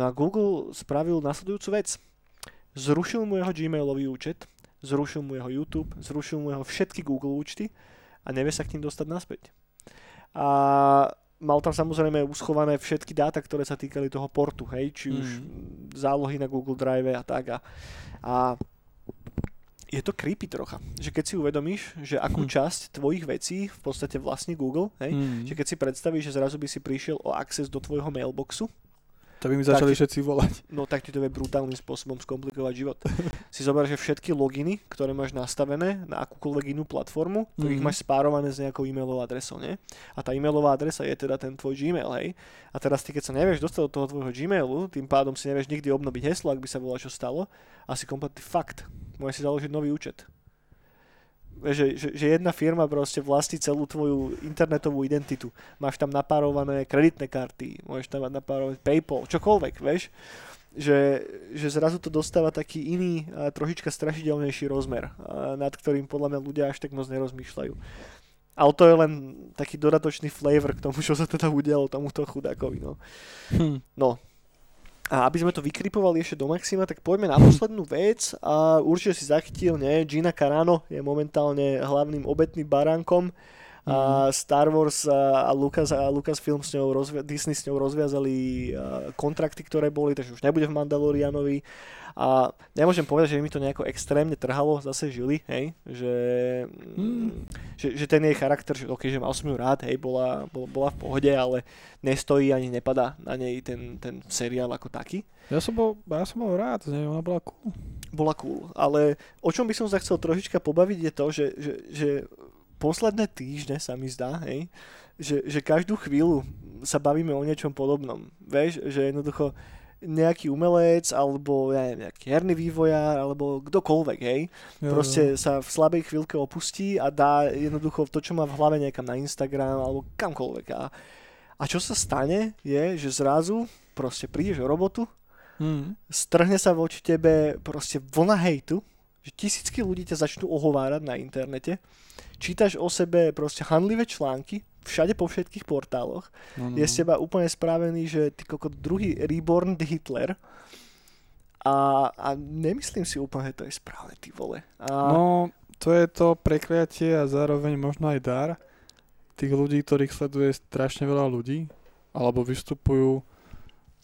No a Google spravil nasledujúcu vec. Zrušil mu jeho Gmailový účet, zrušil mu jeho YouTube, zrušil mu jeho všetky Google účty a nevie sa k ním dostať naspäť. A mal tam samozrejme uschované všetky dáta, ktoré sa týkali toho portu, hej, či už Mm. zálohy na Google Drive a tak. A, a je to creepy trocha, že keď si uvedomíš, že akú Hm. časť tvojich vecí v podstate vlastní Google, hej, Mm. že keď si predstavíš, že zrazu by si prišiel o access do tvojho mailboxu, To by mi začali Tak- všetci volať. no tak ti to vie brutálnym spôsobom skomplikovať život. si zober, že všetky loginy, ktoré máš nastavené na akúkoľvek inú platformu, tak ich Mhm. máš spárované s nejakou e-mailovou adresou, nie? A tá e-mailová adresa je teda ten tvoj Gmail, hej? A teraz ty, keď sa nevieš dostať do toho tvojho Gmailu, tým pádom si nevieš nikdy obnoviť heslo, ak by sa volá čo stalo, asi kompletný fakt. Môžeš si založiť nový účet. Že, že, že jedna firma proste vlastní celú tvoju internetovú identitu. Máš tam napárované kreditné karty, môžeš tam mať napárovať PayPal, čokoľvek, vieš že, že zrazu to dostáva taký iný trošička strašidelnejší rozmer, nad ktorým podľa mňa ľudia až tak moc nerozmýšľajú. Ale to je len taký dodatočný flavor k tomu, čo sa teda udialo tomuto chudákovi. No. Hm. no. A aby sme to vykripovali ešte do maxima, tak poďme na poslednú vec a určite si zachytil, nie? Gina Carano je momentálne hlavným obetným baránkom a Star Wars a, Lucas a Lucasfilm s ňou rozvia- Disney s ňou rozviazali kontrakty, ktoré boli, takže už nebude v Mandalorianovi a nemôžem povedať, že mi to nejako extrémne trhalo zase žili, hej, že, Hmm. že, že ten jej charakter, že, okay, že mal som ju rád, hej, bola, bola, bola v pohode, ale nestojí ani nepadá na nej ten, ten seriál ako taký Ja som bol, ja som bol rád z nej, ona bola cool. bola cool. Ale o čom by som sa chcel trošička pobaviť je to, že, že, že posledné týždne sa mi zdá, hej, že, že každú chvíľu sa bavíme o niečom podobnom. Vieš, že jednoducho nejaký umelec, alebo ja neviem, nejaký herný vývojár, alebo kdokoľvek, hej, Jo, proste sa v slabej chvíľke opustí a dá jednoducho to, čo má v hlave niekam na Instagram alebo kamkoľvek. A, a čo sa stane je, že zrazu proste prídeš o robotu, jo. Hm. strhne sa voči tebe proste vlna hejtu, že tisícky ľudí ťa začnú ohovárať na internete, čítaš o sebe proste handlivé články, všade po všetkých portáloch, No, no, je z teba úplne správený, že ty koko druhý reborn Hitler a, a nemyslím si úplne, že to je správne, ty vole. A, No, to je to prekliatie a zároveň možno aj dar tých ľudí, ktorých sleduje strašne veľa ľudí, alebo vystupujú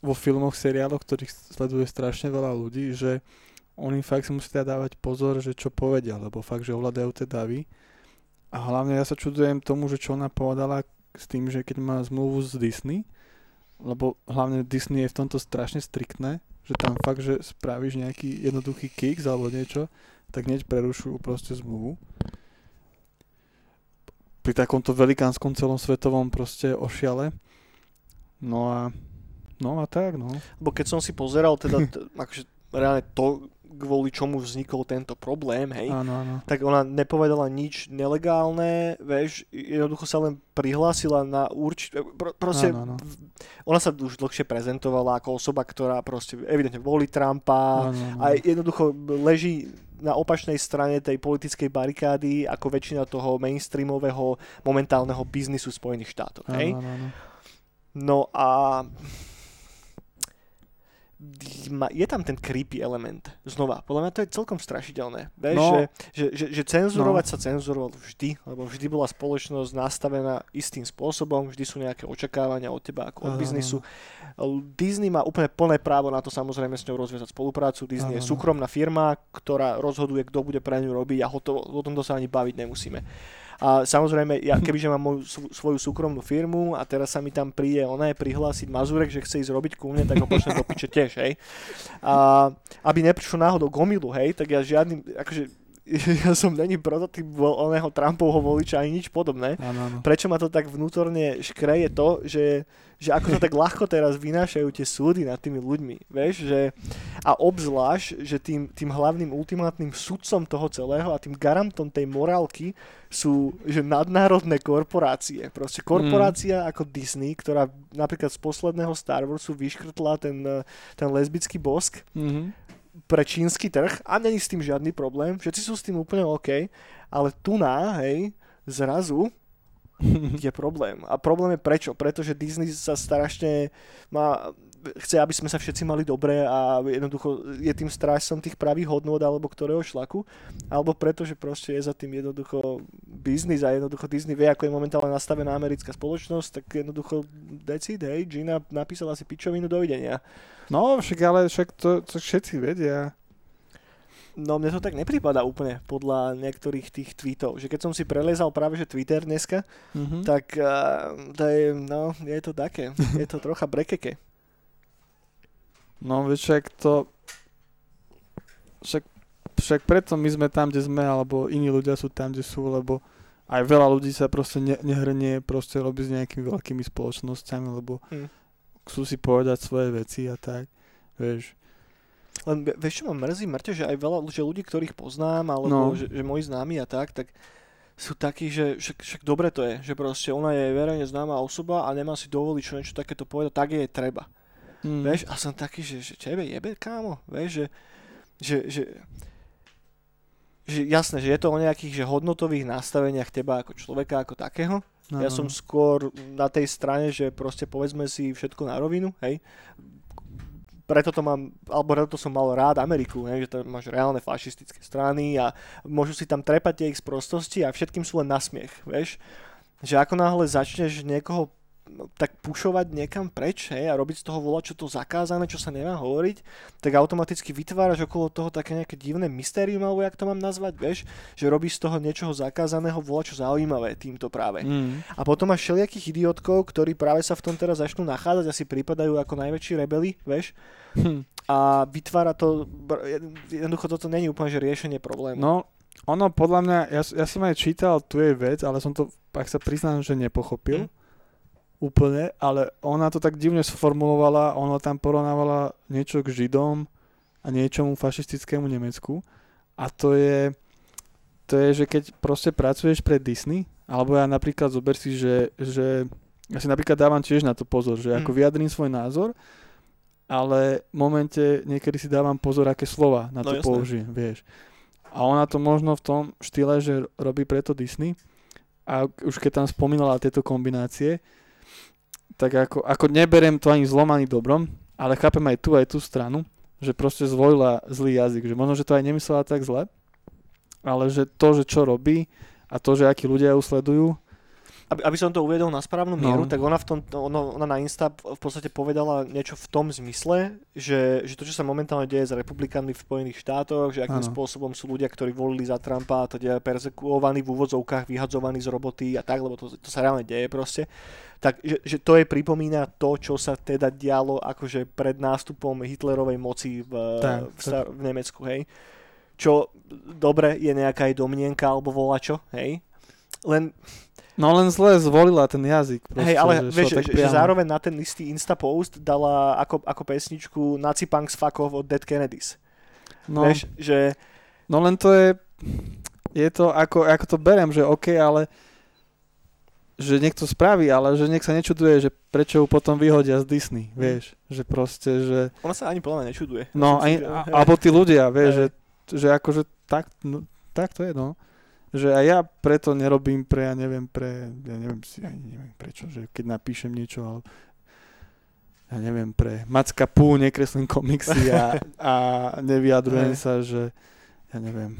vo filmoch, seriáloch, ktorých sleduje strašne veľa ľudí, že oni fakt si musia dávať pozor, že čo povedia, lebo fakt, že ovládajú tie davy. A hlavne ja sa čudujem tomu, že čo ona povedala s tým, že keď má zmluvu z Disney, lebo hlavne Disney je v tomto strašne striktné, že tam fakt, že spravíš nejaký jednoduchý kicks alebo niečo, tak hneď prerušujú proste zmluvu. Pri takomto velikánskom celosvetovom proste ošiale. No a no a tak, no. Lebo keď som si pozeral teda, t- akože reálne to, kvôli čomu vznikol tento problém, hej, Áno, áno. tak ona nepovedala nič nelegálne, vieš, jednoducho sa len prihlásila na určite, pro, proste, Áno, áno. ona sa už dlhšie prezentovala ako osoba, ktorá proste evidentne volí Trumpa Áno, áno. a jednoducho leží na opačnej strane tej politickej barikády ako väčšina toho mainstreamového momentálneho biznisu Spojených štátoch, hej. Áno, áno, áno. No a je tam ten creepy element. Znova, podľa mňa to je celkom strašidelné. Vieš, No. že, že, že, že cenzurovať sa cenzurovalo vždy, lebo vždy bola spoločnosť nastavená istým spôsobom, vždy sú nejaké očakávania od teba ako od Áno, biznisu. Disney má úplne plné právo na to samozrejme s ňou rozviazať spoluprácu. Disney je Áno, áno. súkromná firma, ktorá rozhoduje, kto bude pre ňu robiť a hotovo, o tomto sa ani baviť nemusíme. A samozrejme, ja kebyže mám moju svoju súkromnú firmu a teraz sa mi tam príde je prihlásiť Mazurek, že chce ísť robiť ku mne, tak ho pošlem do piče tiež, hej. A aby neprišlo náhodou k omilu, hej, tak ja žiadny, akože ja som není prototyp oného Trumpovho voliča ani nič podobné. Áno, áno. Prečo ma to tak vnútorne škreje to, že, že ako to tak ľahko teraz vynášajú tie súdy nad tými ľuďmi, vieš, že a obzvlášť, že tým, tým hlavným ultimátnym sudcom toho celého a tým garantom tej morálky sú že nadnárodné korporácie. Proste korporácia ako Disney, ktorá napríklad z posledného Star Warsu vyškrtla ten, ten lesbický bosk, Mhm. Pre čínsky trh a není s tým žiadny problém, všetci sú s tým úplne OK, ale tu na, hej, zrazu je problém. A problém je prečo? Pretože Disney sa strašne má, chce, aby sme sa všetci mali dobre a jednoducho je tým strážcom tých pravých hodnôt alebo ktorého šlaku, alebo preto, že proste je za tým jednoducho biznis a jednoducho Disney vie, ako je momentálne nastavená americká spoločnosť, tak jednoducho decid, hej, Gina napísala si pičovinu, dovidenia. No, však ale však to, to všetci vedia. No mne to tak nepripada úplne podľa niektorých tých tweetov, že keď som si prelezal práve že Twitter dneska, Mhm. tak uh, to je, no, je to také, je to trocha brekeke. No, však to... Však, však preto my sme tam, kde sme, alebo iní ľudia sú tam, kde sú, lebo aj veľa ľudí sa proste ne, nehrnie proste robiť s nejakými veľkými spoločnosťami, lebo Hm. chcú si povedať svoje veci a tak, vieš. Len vie- vieš, čo ma mrzí, mŕte, že aj veľa že ľudí, ktorých poznám, alebo No. že, že moji známi a tak, tak sú takí, že však, však dobre to je, že proste ona je verejne známa osoba a nemá si dovoliť čo niečo takéto povedať, tak je treba. Mm. Vieš, a som taký, že, že tebe jebe, kámo, vieš, že, že, že, že jasné, že je to o nejakých že hodnotových nastaveniach teba ako človeka, ako takého. No, Ja no, som no. skôr na tej strane, že proste povedzme si všetko na rovinu, hej. Preto to mám, alebo preto som mal rád Ameriku, hej, že tam máš reálne fašistické strany a môžu si tam trepať tie ich sprostosti a všetkým sú len nasmiech, vieš. Že ako náhle začneš niekoho tak pušovať niekam preč hej, a robiť z toho volať, čo to zakázané, čo sa nemá hovoriť, tak automaticky vytváraš okolo toho také nejaké divné mystérium, alebo jak to mám nazvať, vieš, že robíš z toho niečoho zakázaného volať, čo zaujímavé týmto práve. Mm. A potom máš všelijakých idiotkov, ktorí práve sa v tom teraz začnú nachádzať a si pripadajú ako najväčší rebeli, vieš, Hm. a vytvára to, jednoducho toto není úplne že riešenie problému. No, ono podľa mňa, ja, ja som aj čítal tu jej vec, ale som to, ak sa priznám, že nepochopil Hm. Úplne, ale ona to tak divne sformulovala, ona tam porovnávala niečo k Židom a niečomu fašistickému Nemecku a to je, to je, že keď proste pracuješ pre Disney, alebo ja napríklad zober si, že, že ja si napríklad dávam tiež na to pozor, že ako Hm. vyjadrím svoj názor, ale v momente niekedy si dávam pozor, aké slova na No to jasné. použijem, vieš. A ona to možno v tom štýle, že robí preto Disney. A už keď tam spomínala tieto kombinácie, tak ako, ako neberiem to ani zlom, ani dobrom, ale chápem aj tu, aj tú stranu, že proste zvolila zlý jazyk. Že možno, že to aj nemyslela tak zle, ale že to, že čo robí a to, že akí ľudia ju sledujú, aby, aby som to uvedol na správnu mieru, No. tak ona, v tom, ono, ona na Insta v podstate povedala niečo v tom zmysle, že, že to, čo sa momentálne deje s republikánmi v Spojených štátoch, že akým Áno. spôsobom sú ľudia, ktorí volili za Trumpa a teda persekuovaní v úvodzovkách, vyhadzovaní z roboty a tak, lebo to, to sa reálne deje proste, tak že, že to je pripomína to, čo sa teda dialo akože pred nástupom Hitlerovej moci v, Tak, v, star- v Nemecku, hej. Čo dobre je nejaká aj domnienka alebo volačo, hej. Len no len zle zvolila ten jazyk. Proste, Hej, ale že vieš, že, že zároveň na ten istý Insta post dala ako, ako pesničku Nazi Punks Off od Dead Kennedys. No, Vieš, že no len to je, je to ako, ako to berem, že OK, ale že niekto spraví, ale že nech sa nečuduje, že prečo ju potom vyhodia z Disney, Mhm. vieš, že proste, že ona sa ani podľa mňa nečuduje. No, že- a, alebo tí ľudia, vieš, Hej. že, že akože tak, no, tak to je, no. Že aj ja preto nerobím pre, ja neviem, pre, ja neviem si, ani neviem prečo, že keď napíšem niečo, ale ja neviem, pre Macka Pú nekreslím komiksy a, a nevyjadrujem sa, že ja neviem.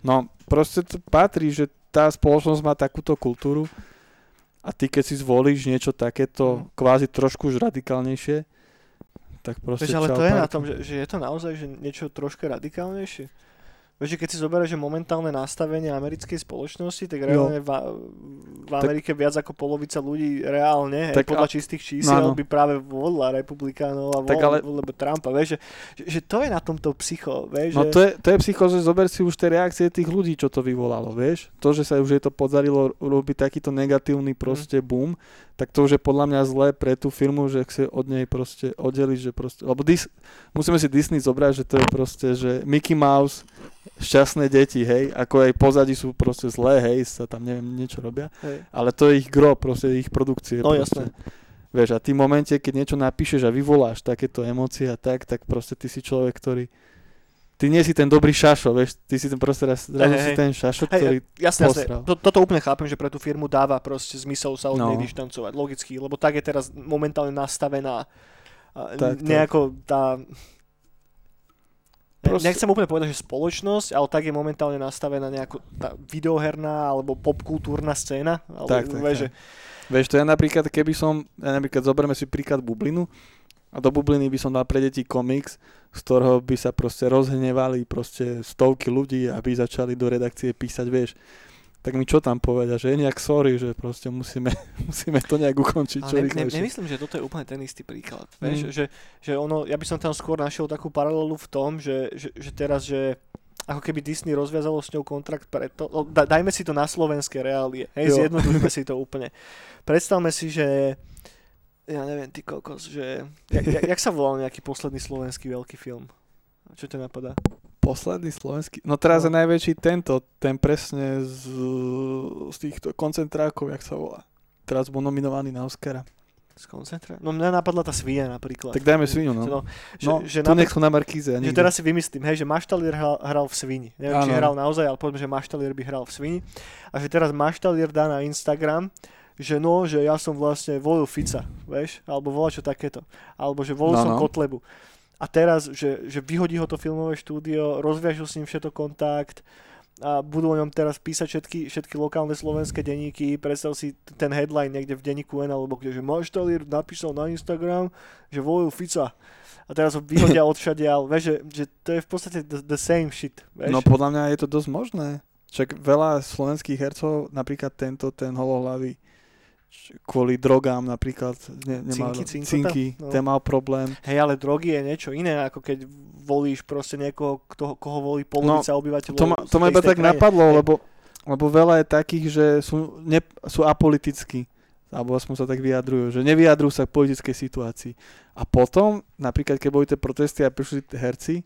No, proste to patrí, že tá spoločnosť má takúto kultúru a ty keď si zvolíš niečo takéto Mhm. kvázi trošku už radikálnejšie, tak proste Vieš, ale čau, to je na parky. tom, že, že je to naozaj že niečo troška radikálnejšie. Vieš, že keď si zoberieš, že momentálne nastavenie americkej spoločnosti, tak reálne v, v Amerike viac ako polovica ľudí reálne, tak, Tak podľa a- čistých čísiel no, by práve volila republikánov a Tak vol, ale- lebo Trumpa, vieš, že, že, že to je na tomto psycho, vieš, No že... to je, to je psycho, že zober si už tie reakcie tých ľudí, čo to vyvolalo, vieš? To, že sa už je to podarilo robiť takýto negatívny proste Mhm. boom, tak to už je podľa mňa zlé pre tú firmu, že chce od nej proste oddeliť, že proste, lebo Dis, musíme si Disney zobrať, že to je proste, že Mickey Mouse, šťastné deti, hej, ako aj pozadí sú proste zlé, hej, sa tam neviem, niečo robia, Hej. ale to je ich gro, proste ich produkcie. No proste. Vieš, a ty v momente, keď niečo napíšeš a vyvoláš takéto emócie a tak, tak proste ty si človek, ktorý Ty nie si ten dobrý šašo, vieš, ty si ten proste raz, raz Hej, si ten šašo, Hej, ktorý... jasne, jasne. To, toto úplne chápem, že pre tú firmu dáva proste zmysel sa od No. nej dištancovať, logicky, lebo tak je teraz momentálne nastavená Tak, tak. nejako tá... Proste-. Nechcem úplne povedať, že spoločnosť, ale tak je momentálne nastavená nejako tá videoherná alebo popkultúrna scéna. Ale, Tak, tak, vieš, tak. Vieš, to ja napríklad, keby som, ja napríklad zoberme si príklad bublinu a do bubliny by som dal pre deti komiks, z ktorého by sa proste rozhnevali proste stovky ľudí, aby začali do redakcie písať, vieš, tak mi čo tam povedia, že je nejak sorry, že proste musíme, musíme to nejak ukončiť čo ne, ne, nemyslím, že toto je úplne ten istý príklad. Vieš, Mm. že, že ono, ja by som tam skôr našiel takú paralelu v tom, že, že, že teraz, že ako keby Disney rozviazalo s ňou kontrakt preto, no, da, dajme si to na slovenské reálie, hej, Jo. zjednodušme si to úplne. Predstavme si, že ja neviem, ty kokos, že jak, jak, jak sa volal nejaký posledný slovenský veľký film? Čo ťa napadá? Posledný slovenský, no teraz No. je najväčší tento, ten presne z, z týchto koncentrákov, jak sa volá. Teraz bol nominovaný na Oscara. Z koncentra? No mňa napadla tá svia napríklad. Tak dajme svinu, no. No, že, No, že tu napríklad- nech sú na Markíze. Že teraz si vymyslím, hej, že Maštalier hral, hral v Svini. Neviem, či Áno. hral naozaj, ale povedzme, že Maštalier by hral v Svini. A že teraz Maštalier dá na Instagram, že no, že ja som vlastne volil Fica, vieš, alebo volá čo takéto. Alebo že volil No, som no. Kotlebu. A teraz, že, že vyhodí ho to filmové štúdio, rozviažu s ním všetko kontakt a budú o ňom teraz písať všetky, všetky lokálne slovenské denníky. Predstav si ten headline niekde v denníku N alebo kde, že Maštalier napísal na Instagram, že volil Fica. A teraz ho vyhodia odšadiaľ. Vieš, že, že to je v podstate the, the same shit. Vieš? No podľa mňa je to dosť možné. Však veľa slovenských hercov, napríklad tento, ten holohlavý, kvôli drogám napríklad, ne, nemal, Cinky, cinkota? cinky, No. ten mal problém. Hej, ale drogy je niečo iné, ako keď volíš proste niekoho, kto, koho volí polovica obyvateľov. No, To ma, to ma iba tak krajiny. napadlo, Hej. lebo, lebo veľa je takých, že sú, ne, sú apolitickí, alebo aspoň sa tak vyjadrujú, že nevyjadrujú sa k politickej situácii. A potom, napríklad keď boli tie protesty a prišli herci,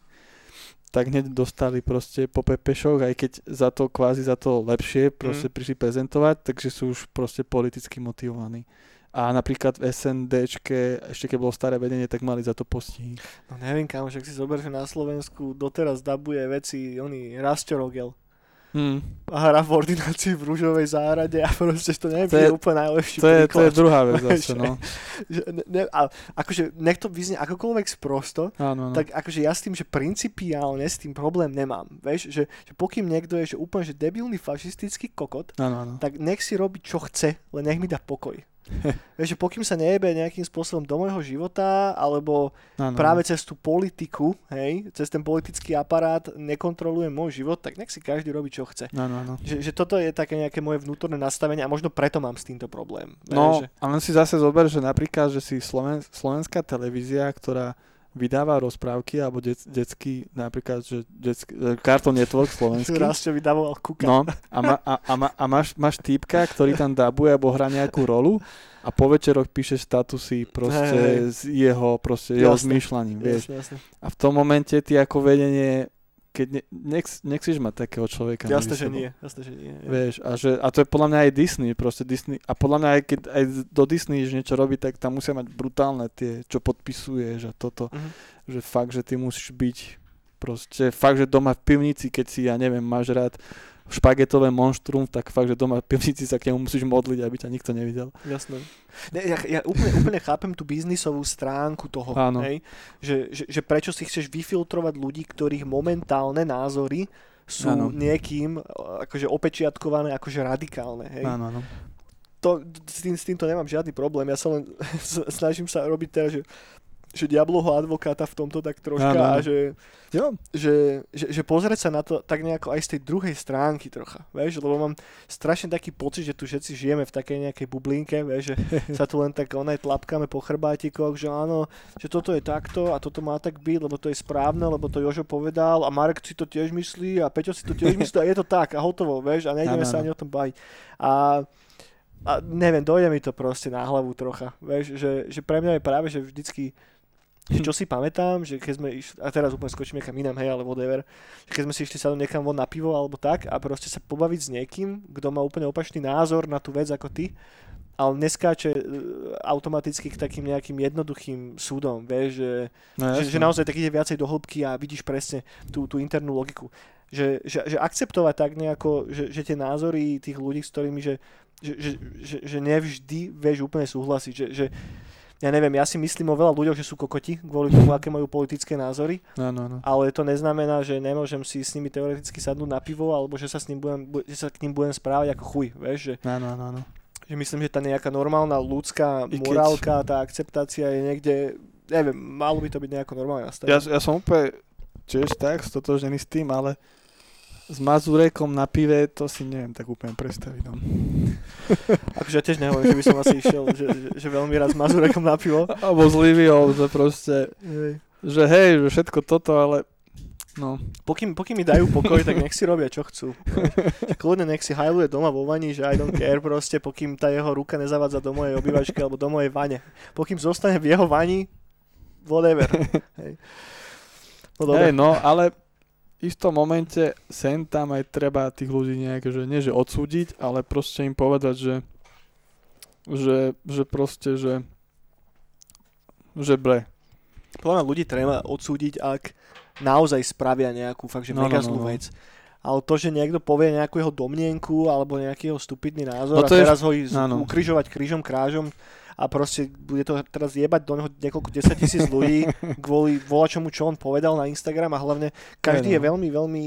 tak hneď dostali proste po pepešoch, aj keď za to kvázi za to lepšie proste Mm. prišli prezentovať, takže sú už proste politicky motivovaní. A napríklad v SNDčke, ešte keď bolo staré vedenie, tak mali za to postihy. No neviem, kam, však si zober, že na Slovensku doteraz dabuje veci, oni Rastio Rogel. Hmm. A hra v ordinácii v rúžovej záhrade a proste to neviem, To je- úplne najlepší To je, to je príklad. druhá vec zase, no. Že, ne, a akože nech to vyznie akokoľvek sprosto, Áno, no. tak akože ja s tým, že principiálne s tým problém nemám. Vieš, že, že pokým niekto je že úplne že debilný fašistický kokot, Áno, áno. tak nech si robí čo chce, len nech mi dá pokoj. Vieš, že pokým sa nejebe nejakým spôsobom do môjho života, alebo áno, práve cez tú politiku, hej, cez ten politický aparát nekontroluje môj život, tak nech si každý robí čo chce. Áno, áno. Že, že toto je také nejaké moje vnútorné nastavenie a možno preto mám s týmto problém. No, Vieš, že, a len si zase zober, že napríklad, že si Sloven, slovenská televízia, ktorá vydáva rozprávky alebo dec, detský, napríklad, že detský, e, Cartoon Network slovenský. raz čo vydával Kuka. No, a, ma, a, a, ma, a máš, máš týpka, ktorý tam dabuje alebo hrá nejakú rolu a po večeroch píše statusy proste Hej, hej. s jeho, proste jeho Jasné. zmýšľaním, vieš. Jasne, jasne. A v tom momente ty ako vedenie, keď ne, nech, nechceš mať takého človeka. Jasné, že nie. Jasné, že nie. Vieš, a, že, a to je podľa mňa aj Disney, proste Disney, a podľa mňa aj keď aj do Disney niečo robí, tak tam musia mať brutálne tie, čo podpisuješ a toto, Mhm. že fakt, že ty musíš byť proste, fakt, že doma v pivnici, keď si, ja neviem, máš rád špagetové monštrum, tak fakt, že doma v pivnici sa k nemu musíš modliť, aby ťa nikto nevidel. Jasné. Ne, ja, ja úplne, úplne chápem tú biznisovú stránku toho, Áno. hej? Že, že, že prečo si chceš vyfiltrovať ľudí, ktorých momentálne názory sú Áno. niekým e, akože opečiatkované akože radikálne. Hej? Áno, áno. To, s, tým, s týmto nemám žiadny problém. Ja sa len snažím sa robiť teraz, že, že diabloho advokáta v tomto tak troška Áno, áno. a že, Jo, že, že, že pozrieť sa na to tak nejako aj z tej druhej stránky trocha, vieš, lebo mám strašne taký pocit, že tu všetci žijeme v takej nejakej bublinke, vieš, že sa tu len tak onaj tlapkáme po chrbátikoch, že áno, že toto je takto a toto má tak byť, lebo to je správne, lebo to Jožo povedal a Marek si to tiež myslí a Peťo si to tiež myslí a je to tak a hotovo, vieš, a nejdeme Áno, sa ani o tom baviť. A a neviem, dojde mi to proste na hlavu trocha, vieš, že, že pre mňa je práve, že vždycky že čo si pamätám, že keď sme išli, a teraz úplne skočím niekam inám, hej, ale whatever, že keď sme si išli sa niekam von na pivo alebo tak a proste sa pobaviť s niekým, kto má úplne opačný názor na tú vec ako ty, ale neskáče e, automaticky k takým nejakým jednoduchým súdom, vieš, že, no, že, že naozaj tak ide viacej do hĺbky a vidíš presne tú, tú internú logiku. Že, že, že akceptovať tak nejako, že, že tie názory tých ľudí, s ktorými, že, že, že, že, že nevždy vieš úplne súhlasiť, že, že ja neviem, ja si myslím o veľa ľuďoch, že sú kokoti kvôli tomu, aké majú politické názory, Áno, áno. ale to neznamená, že nemôžem si s nimi teoreticky sadnúť na pivo, alebo že sa, s ním budem, bu- že sa k ním budem správať ako chuj, vieš, že, Áno, áno, áno. že myslím, že tá nejaká normálna ľudská morálka, tá akceptácia je niekde, neviem, malo by to byť nejako normálne nastavené. Ja, ja som úplne tiež tak stotožený s tým, ale s Mazurekom na pive, to si neviem tak úplne predstaviť. No. Akože ja tiež nehovorím, že by som asi išiel, že, že, že veľmi rád s Mazurekom na pivo. Alebo s Liviou, že proste, Hej. že hej, že všetko toto, ale no, Pokým, pokým mi dajú pokoj, tak nech si robia, čo chcú. Kľudne nech si hajluje doma vo vani, že I don't care proste, pokým tá jeho ruka nezavádza do mojej obývačky alebo do mojej vane. Pokým zostane v jeho vani, whatever. Hej. No dobre. hej, no, ale istom momente sem tam aj treba tých ľudí nejak, že nie že odsúdiť, ale proste im povedať, že že, že proste, že že bre. Podľa ľudí treba odsúdiť, ak naozaj spravia nejakú fakt, že No, no, mega no, zlú no. Ale to, že niekto povie nejakú jeho domnienku alebo nejaký jeho stupidný názor No a to je- teraz ho ísť ukrižovať krížom krážom a proste bude to teraz jebať do neho niekoľko desať tisíc ľudí kvôli volačomu, čo on povedal na Instagram a hlavne každý je veľmi, veľmi,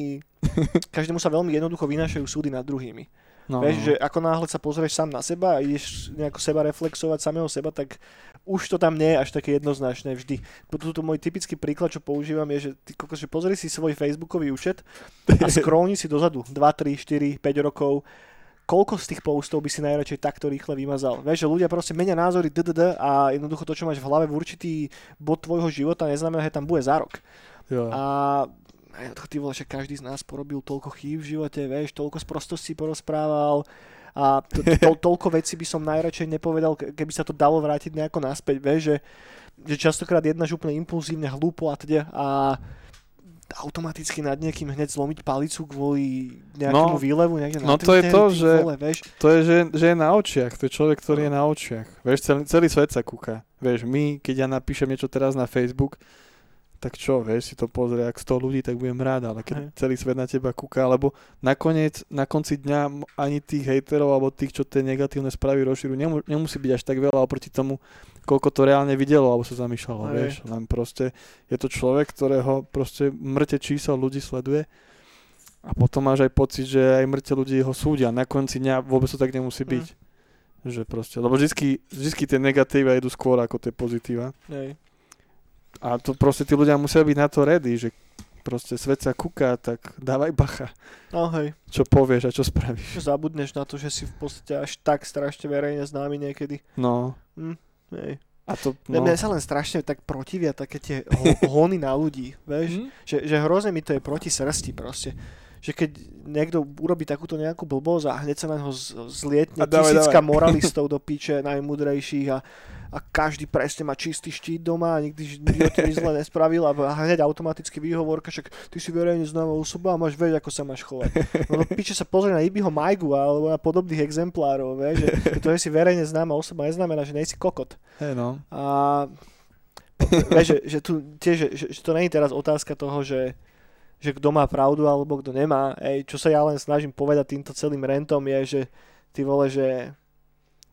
každému sa veľmi jednoducho vynášajú súdy nad druhými. No, Vieš, no. že ako náhle sa pozrieš sám na seba a ideš nejako seba reflexovať samého seba, tak už to tam nie je až také jednoznačné vždy. Tuto môj typický príklad, čo používam, je, že ty kokos, že pozri si svoj facebookový účet a scrollni si dozadu 2, 3, 4, 5 rokov, koľko z tých postov by si najradšej takto rýchle vymazal. Vieš, že ľudia proste menia názory ddd a jednoducho to, čo máš v hlave v určitý bod tvojho života, neznamená, že tam bude za rok. jo. A ty vole, že každý z nás porobil toľko chýb v živote, vieš, toľko sprostostí porozprával a to, to, toľko vecí by som najradšej nepovedal, ke- keby sa to dalo vrátiť nejako naspäť, vieš, že, že častokrát jednáš úplne impulzívne, hlúpo a teda a automaticky nad niekým hneď zlomiť palicu kvôli nejakému No, výlevu niekde no to je to, že- Vole, vieš. To je, že, že je na očiach, to je človek, ktorý je na očiach. Vieš, celý, celý svet sa kúka. Vieš, my, keď ja napíšem niečo teraz na Facebook, tak čo, vieš, si to pozrie, ak 100 ľudí, tak budem rád, ale keď Hej. celý svet na teba kúka, lebo nakoniec, na konci dňa ani tých hejterov, alebo tých, čo tie negatívne správy rozširujú, nemu, nemusí byť až tak veľa oproti tomu, koľko to reálne videlo, alebo sa zamýšľalo, Hej. vieš, len proste je to človek, ktorého proste mŕte čísel ľudí sleduje a potom máš aj pocit, že aj mŕte ľudí ho súdia. Na konci dňa vôbec to tak nemusí Mm. byť. Že proste, lebo vždycky, vždycky tie negatíva idú skôr ako tie pozitíva. Hej. A to proste tí ľudia musia byť na to ready, že proste svet sa kúka, tak dávaj bacha, No hej, čo povieš a čo spravíš. zabudneš na to, že si v podstate až tak strašne verejne známy niekedy. No, Hej. a to, No. Mne sa len strašne tak protivia také tie ho- hony na ľudí, vieš? Hm? Že, že hrozne mi to je proti srsti proste. Že keď niekto urobí takúto nejakú blbosť a hneď sa na neho zlietne A dávaj, tisícka dávaj. moralistov do píče najmudrejších a, a každý presne má čistý štít doma a nikdy v živote nič zle nespravil a hneď automaticky výhovorka, však ty si verejne známa osoba a máš vedieť, ako sa máš chovať. No do píče sa pozrie na Ibiho Majgu alebo na podobných exemplárov, vieš, že to, že si verejne známa osoba neznamená, že nejsi kokot. Hej no. A vieš, že, že tu tiež, že, že, že to nie je teraz otázka toho, že, že kto má pravdu alebo kto nemá. Ej, čo sa ja len snažím povedať týmto celým rentom je, že ty vole, že,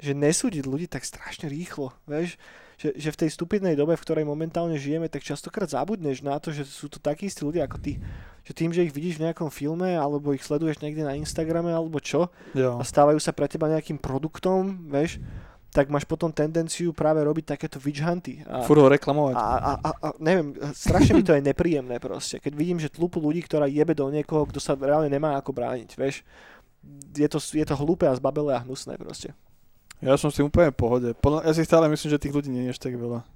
že nesúdiť ľudí tak strašne rýchlo, vieš, že, že v tej stupidnej dobe, v ktorej momentálne žijeme, tak častokrát zabudneš na to, že sú to takí istí ľudia ako ty. Že tým, že ich vidíš v nejakom filme, alebo ich sleduješ niekde na Instagrame, alebo čo, Jo. a stávajú sa pre teba nejakým produktom, vieš, tak máš potom tendenciu práve robiť takéto witch hunty. A, Furt ho reklamovať. a, a, a, a neviem, strašne mi to je nepríjemné proste. Keď vidím, že tlupu ľudí, ktorá jebe do niekoho, kto sa reálne nemá ako brániť, vieš. Je to, je to hlúpe a zbabelé a hnusné proste. Ja som s tým úplne v pohode. Podľa, ja si stále myslím, že tých ľudí nie je až tak veľa.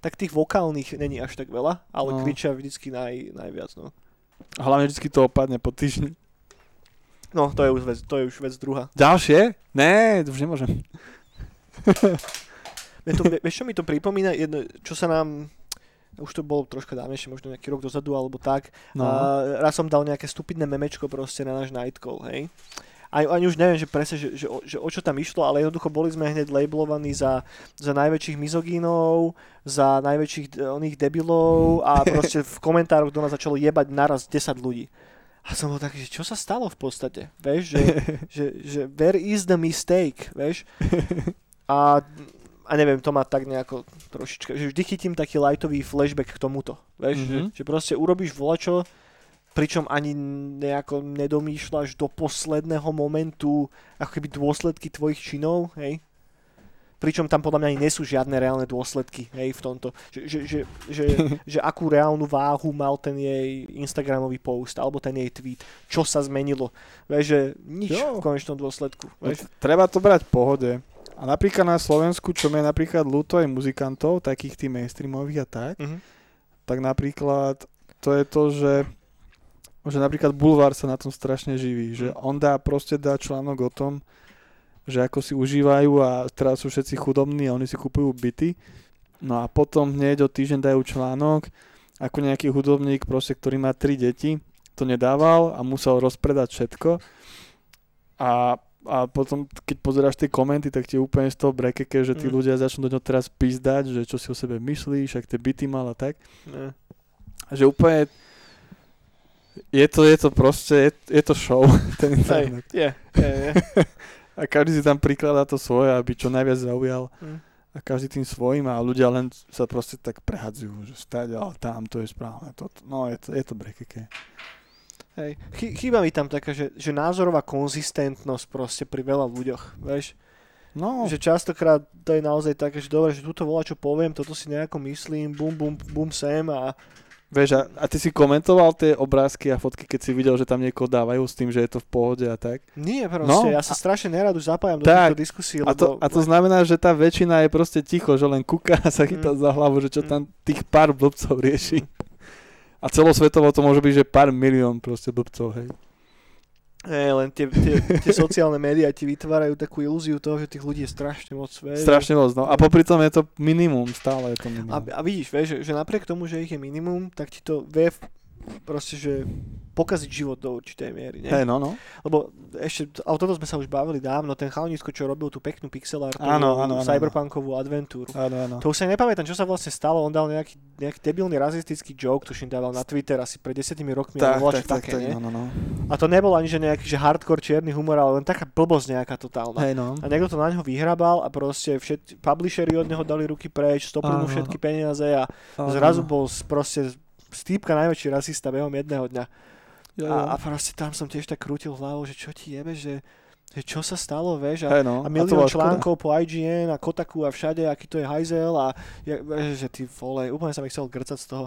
Tak tých vokálnych není až tak veľa, ale No. kričia vždycky naj, najviac. No. A hlavne vždy to opadne po týždni. no, to je už vec, to je už vec druhá. Ďalšie? Ne, už nemôžem. To, vieš, čo mi to pripomína? Jedno, čo sa nám už to bolo troška dávnejšie, možno nejaký rok dozadu alebo tak. No. A raz som dal nejaké stupidné memečko proste na náš night call, hej. Ani, ani už neviem, že presne, že, že, o, že o čo tam išlo, ale jednoducho boli sme hneď labelovaní za, za najväčších mizogínov, za najväčších oných debilov a proste v komentároch do nás začalo jebať naraz 10 ľudí. A som bol taký, že čo sa stalo v podstate, vieš, že, že, že where is the mistake, vieš. A, a neviem, to má tak nejako trošička, že vždy chytím taký lightový flashback k tomuto, vieš, Mhm. mm-hmm. že, že proste urobíš volačo, pričom ani nejako nedomýšľaš do posledného momentu ako keby dôsledky tvojich činov, hej. Pričom tam podľa mňa ani nie sú žiadne reálne dôsledky, hej, v tomto. Že, že, že, že, že akú reálnu váhu mal ten jej Instagramový post, alebo ten jej tweet, čo sa zmenilo. Vieš, že nič Jo. v konečnom dôsledku. No, Vieš? t- treba to brať v pohode. A napríklad na Slovensku, čo mi je napríklad ľúto aj muzikantov, takých tých mainstreamových a tak, Mhm. tak napríklad to je to, že že napríklad Bulvár sa na tom strašne živí, že Mhm. on dá, proste dá článok o tom, že ako si užívajú a teraz sú všetci chudobní a oni si kupujú byty. No a potom hneď o týždeň dajú článok, ako nejaký hudobník, proste, ktorý má tri deti, to nedával a musel rozpredať všetko. A, a potom, keď pozeráš tie komenty, tak ti úplne z toho brekeke, že tí Mm. ľudia začnú do ňoho teraz pizdať, že čo si o sebe myslíš, ak tie byty mal a tak. Ne. Že úplne je to, je to proste, je, je to show, ten internet. je, je, je. A každý si tam prikladá to svoje, aby čo najviac zaujal. Mm. A každý tým svojím a ľudia len sa proste tak prehadzujú, že stať, ale tam to je správne. To, no je to, je to brekeke. Hej. Chýba mi tam taká, že, že názorová konzistentnosť proste pri veľa ľuďoch, vieš. No, Že častokrát to je naozaj také, že dobre, že túto volá, čo poviem, toto si nejako myslím, bum, bum, bum sem a vieš, a, a ty si komentoval tie obrázky a fotky, keď si videl, že tam niekoho dávajú s tým, že je to v pohode a tak? nie proste, No, ja sa strašne nerad už zapájam do týchto diskusí, A to, lebo... a to znamená, že tá väčšina je proste ticho, že len kúka a sa chytá Mm. za hlavu, že čo Mm. tam tých pár blbcov rieši. A celosvetovo to môže byť, že pár milión proste blbcov, hej. Hej, len tie, tie, tie sociálne médiá ti vytvárajú takú ilúziu toho, že tých ľudí je strašne moc. Vieš, Strašne moc, no. A popri tom je to minimum, stále je to minimum. A, a vidíš, vieš, že, že napriek tomu, že ich je minimum, tak ti to vie proste, že pokaziť život do určitej miery, nie? Hej, no, no. Lebo ešte, o toto sme sa už bavili dávno, ten chalnisko, čo robil tú peknú pixel artovú Áno, áno, áno, cyberpunkovú adventúru. Áno, áno. To už sa nepamätám, čo sa vlastne stalo, on dal nejaký, nejaký debilný rasistický joke, tuším dával na Twitter asi pred desiatimi rokmi, Tak, tak, tak, tak, také, tak, nie? no, no, no. A to nebol ani že nejaký že hardcore čierny humor, ale len taká blbosť nejaká totálna. Hej, no. A niekto to na ňo vyhrabal a proste všet, publishery od neho dali ruky preč, stopili mu Áno, všetky peniaze a Áno, zrazu bol proste stýpka najväčší rasista behom jedného dňa. Jo, jo. A, a proste tam som tiež tak krútil hlavou, že čo ti jebe, že, že čo sa stalo, vieš, a, Hej, no. a milión škoda. článkov po IGN a Kotaku a všade, aký to je hajzel a je, že ty vole, úplne sa mi chcel grcať z toho.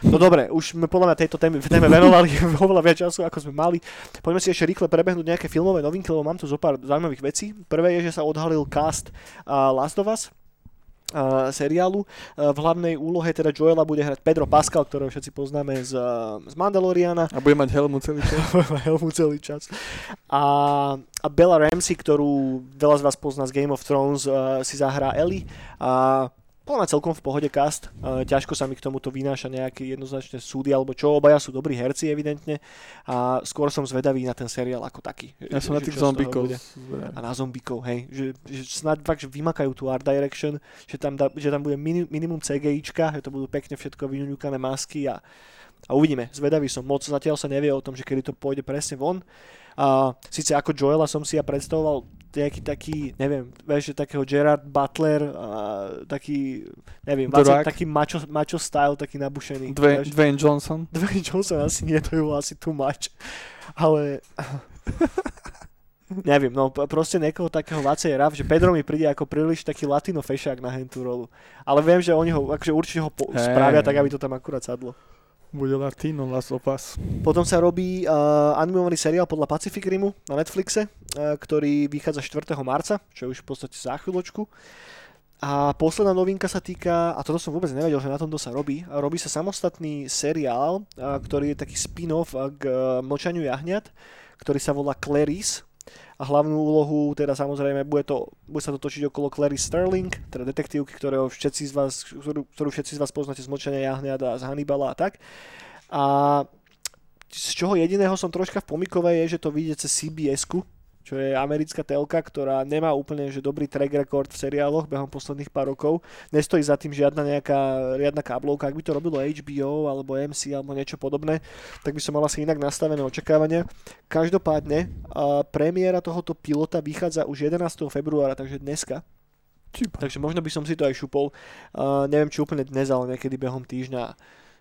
No dobre, už sme podľa mňa tejto téme, téme venovali oveľa viac času, ako sme mali. Poďme si ešte rýchle prebehnúť nejaké filmové novinky, lebo mám tu zo pár zaujímavých vecí. Prvé je, že sa odhalil cast uh, Last of Us, seriálu. V hlavnej úlohe teda Joela bude hrať Pedro Pascal, ktorého všetci poznáme z, z Mandaloriana. A bude mať helmu celý čas. Helmu celý čas. A, a Bella Ramsey, ktorú veľa z vás pozná z Game of Thrones, si zahrá Ellie. A podľa mňa celkom v pohode cast. Uh, ťažko sa mi k tomuto vynáša nejaké jednoznačné súdy, alebo čo, obaja sú dobrí herci evidentne. A skôr som zvedavý na ten seriál ako taký. Ja som na Že tých čo z toho zombíkov. bude. A na zombíkov, hej. Že, že snad fakt, že vymakajú tú art direction, že tam, da, že tam bude mini, minimum CGIčka, že to budú pekne všetko vyňuňukané masky a, a uvidíme. Zvedavý som moc, zatiaľ sa nevie o tom, že kedy to pôjde presne von. A síce ako Joela som si ja predstavoval nejaký taký, neviem, vieš, takého Gerard Butler, a taký, neviem, The vlastne taký macho, macho style, taký nabušený. Dwayne, vieš. Dwayne Johnson. Dwayne Johnson asi nie, to je asi too much. Ale... Neviem, no proste niekoho takého Vacej Rav, že Pedro mi príde ako príliš taký latino fešák na hentú rolu. Ale viem, že oni ho, akože určite ho po- Hej. spravia tak, aby to tam akurát sadlo. Bude Latino Last of Us. Potom sa robí uh, animovaný seriál podľa Pacific Rimu na Netflixe, uh, ktorý vychádza 4. marca, čo je už v podstate za chvíľočku. A posledná novinka sa týka, a toto som vôbec nevedel, že na tomto sa robí, robí sa samostatný seriál, a, ktorý je taký spin-off k a, Mlčaniu jahňat, ktorý sa volá Clarice. A hlavnú úlohu, teda samozrejme, bude, to, bude sa to točiť okolo Clarice Sterling, teda detektívky, ktorého všetci z vás, ktorú, ktorú všetci z vás poznáte z jahňat a z Hannibala a tak. A z čoho jediného som troška v pomikovej je, že to vyjde cez CBS-ku, čo je americká telka, ktorá nemá úplne že dobrý track record v seriáloch behom posledných pár rokov. Nestojí za tým žiadna nejaká riadna káblovka. Ak by to robilo HBO alebo MC alebo niečo podobné, tak by som mal asi inak nastavené očakávania. Každopádne, a premiéra tohoto pilota vychádza už 11. februára, takže dneska. Čipa. Takže možno by som si to aj šupol. Uh, neviem, či úplne dnes, ale niekedy behom týždňa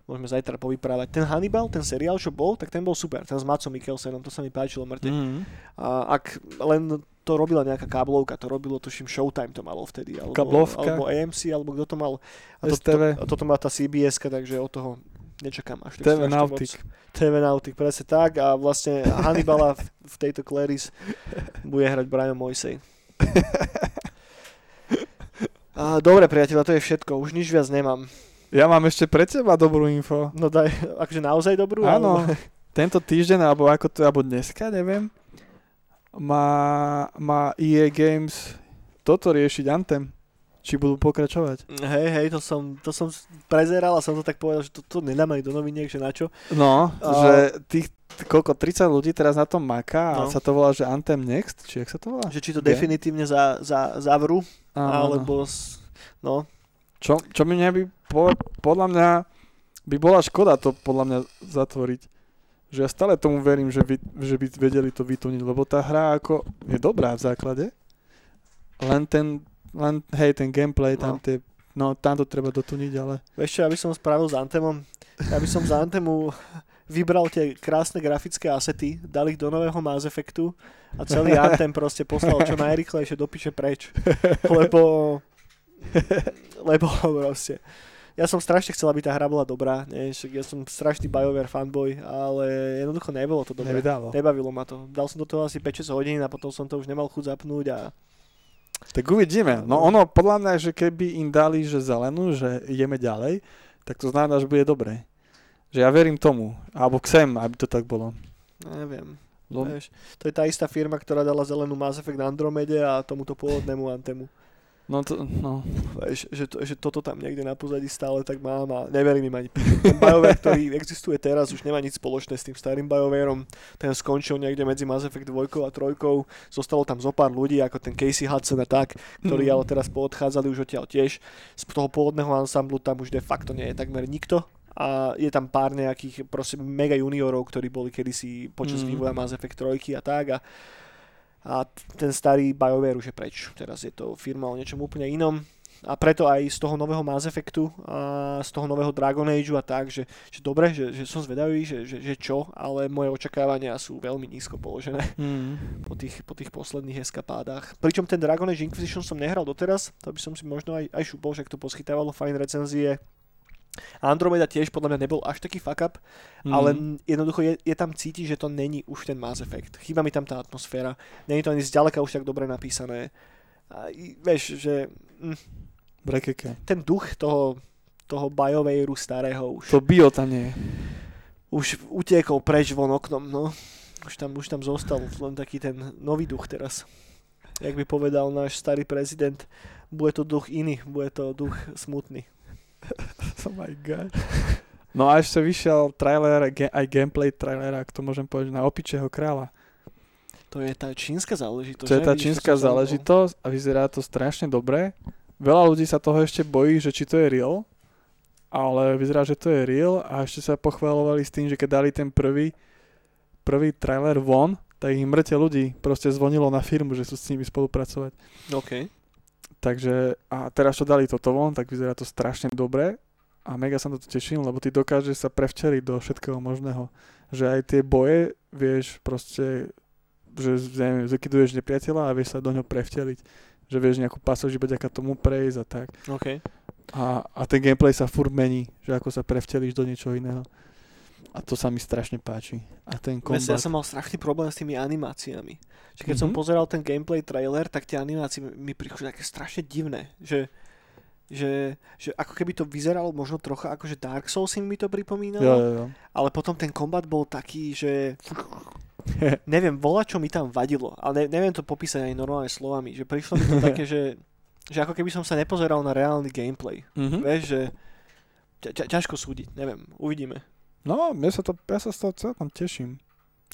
môžeme zajtra povyprávať. Ten Hannibal, ten seriál, čo bol, tak ten bol super. Ten s Macom Mikkelsenom, to sa mi páčilo mŕte. Mm. A ak len to robila nejaká káblovka, to robilo tuším Showtime to malo vtedy, alebo, Káblovka? alebo AMC, alebo kto to mal. A to, to, STV. a toto má tá CBS, takže od toho nečakám až tak TV Nautic. moc. TV Nautic, presne tak a vlastne Hannibala v, v tejto Clarice bude hrať Brian Moisey. A, dobre priateľa, to je všetko, už nič viac nemám. Ja mám ešte pre teba dobrú info. No daj, akože naozaj dobrú? Áno, alebo- tento týždeň, alebo ako to, alebo dneska, neviem, má, má EA Games toto riešiť Anthem. Či budú pokračovať. Hej, hej, to som, to som prezeral a som to tak povedal, že to, to nedáme do noviniek, že na čo. No, A- že tých koľko, 30 ľudí teraz na tom maká a No. sa to volá, že Anthem Next, či jak sa to volá? Že či to Vie? definitívne za, za, zavrú, Áno, alebo... S, no, Čo, čo mi by, po, podľa mňa, by bola škoda to podľa mňa zatvoriť. Že ja stále tomu verím, že by, že by vedeli to vytuniť, lebo tá hra ako je dobrá v základe, len ten, len, hej, ten gameplay, tam No. tie, no tam to treba dotuniť, ale vieš čo, ja by som spravil s Anthemom, ja by som z Anthemu vybral tie krásne grafické asety, dal ich do nového Mass Effectu a celý Anthem proste poslal čo najrychlejšie do piče preč. Lebo... Lebo proste... Ja som strašne chcel, aby tá hra bola dobrá, nie? Ja som strašný BioWare fanboy, ale jednoducho nebolo to dobré. nevydalo. Nebavilo ma to. Dal som do toho asi 5-6 hodín a potom som to už nemal chuť zapnúť a Tak uvidíme. No ono, podľa mňa, že keby im dali, že zelenú, že ideme ďalej, tak to znamená, že bude dobré. Že ja verím tomu. Alebo chcem, aby to tak bolo. neviem. No, Vieš, to je tá istá firma, ktorá dala zelenú Mass Effect Andromede a tomuto pôvodnému Antemu. No to, no. Vieš, že, to, že toto tam niekde na pozadí stále tak mám a neverím im ani. Ten BioWare, ktorý existuje teraz, už nemá nič spoločné s tým starým BioWareom. Ten skončil niekde medzi Mass Effect 2 a 3. Zostalo tam zo pár ľudí, ako ten Casey Hudson a tak, ktorí Mhm. ale teraz poodchádzali už odtiaľ tiež. Z toho pôvodného ansamblu tam už de facto nie je takmer nikto. A je tam pár nejakých proste mega juniorov, ktorí boli kedysi počas Mhm. vývoja Mass Effect 3 a tak. A, a ten starý BioWare už je preč. Teraz je to firma o niečom úplne inom. A preto aj z toho nového Mass Effectu a z toho nového Dragon Ageu a tak, že, že dobre, že, že som zvedavý, že, že, že čo, ale moje očakávania sú veľmi nízko položené Mm. po tých, po tých posledných eskapádach. Pričom ten Dragon Age Inquisition som nehral doteraz, to by som si možno aj, aj šupol, že to poskytávalo fajn recenzie. Andromeda tiež podľa mňa nebol až taký fuck up, Mm. ale jednoducho je, je tam cítiť, že to není už ten Mass Effect. Chýba mi tam tá atmosféra. Není to ani zďaleka už tak dobre napísané. A, vieš, že mm, Brekeke. ten duch toho, toho BioWareu starého už, To bio tam nie je. už utiekol preč von oknom, no. Už tam, už tam zostal len taký ten nový duch teraz. Jak by povedal náš starý prezident, bude to duch iný, bude to duch smutný. Oh my god. No a ešte vyšiel trailer, aj gameplay trailera, ak to môžem povedať, na Opičeho kráľa. To je tá čínska záležitosť. To je tá čínska záležitosť a vyzerá to strašne dobre. Veľa ľudí sa toho ešte bojí, že či to je real, ale vyzerá, že to je real a ešte sa pochvalovali s tým, že keď dali ten prvý, prvý trailer von, tak ich mŕte ľudí proste zvonilo na firmu, že sú s nimi spolupracovať. OK. Takže a teraz čo dali toto von, tak vyzerá to strašne dobre a mega sa na to teším, lebo ty dokážeš sa prevčeriť do všetkého možného. Že aj tie boje, vieš proste, že neviem, zakiduješ nepriateľa a vieš sa do ňoho prevteliť. Že vieš nejakú pasož iba ďaká tomu prejsť a tak. OK. A, a ten gameplay sa furt mení, že ako sa prevtelíš do niečoho iného. A to sa mi strašne páči. A ten Kombat. Ja som mal strašný problém s tými animáciami. Že keď som Mhm. pozeral ten gameplay trailer, tak tie animácie mi prišli také strašne divné. Že, že, že ako keby to vyzeralo možno trocha ako že Dark Souls mi to pripomínalo. Jo, jo, jo. Ale potom ten kombat bol taký, že neviem, vola čo mi tam vadilo, ale ne, neviem to popísať aj normálne slovami, že prišlo mi to také, že, že ako keby som sa nepozeral na reálny gameplay. Mhm. Vieš, že ťa, ťažko súdiť, neviem, uvidíme. No, ja sa, to, ja sa z toho celkom teším.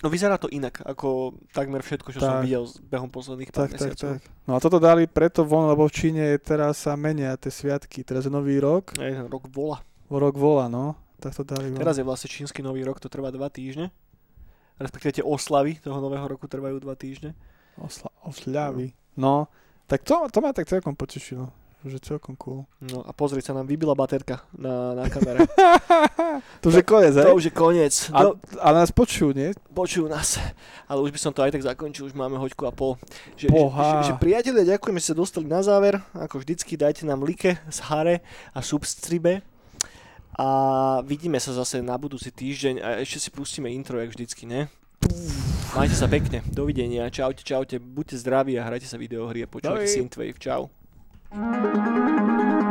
No vyzerá to inak, ako takmer všetko, čo som Tak. videl s behom posledných pár Tak, tak, mesiacov. tak. No a toto dali preto von, lebo v Číne je teraz sa menia tie sviatky. Teraz je nový rok, Je rok vola. rok vola, no. Tak to dali von. Teraz je vlastne čínsky nový rok, to trvá dva týždne. Respektíve tie oslavy toho nového roku trvajú dva týždne. Osla, osľavy. No, tak to, to ma tak celkom potešilo. Že celkom cool. No a pozri sa, nám vybila baterka na, na kamere. to už je koniec, to už je koniec. A, No, a nás počujú, nie? počujú nás. Ale už by som to aj tak zakončil, už máme hoďku a pol. Že, že, Boha. že, že priatelia, ďakujeme, že ste dostali na záver. Ako vždycky, dajte nám like z hare a substribe. A vidíme sa zase na budúci týždeň a ešte si pustíme intro, jak vždycky, ne? Majte sa pekne, dovidenia, čaute, čaute, buďte zdraví a hrajte sa videohry a počúvajte. Synthwave, čau. うん。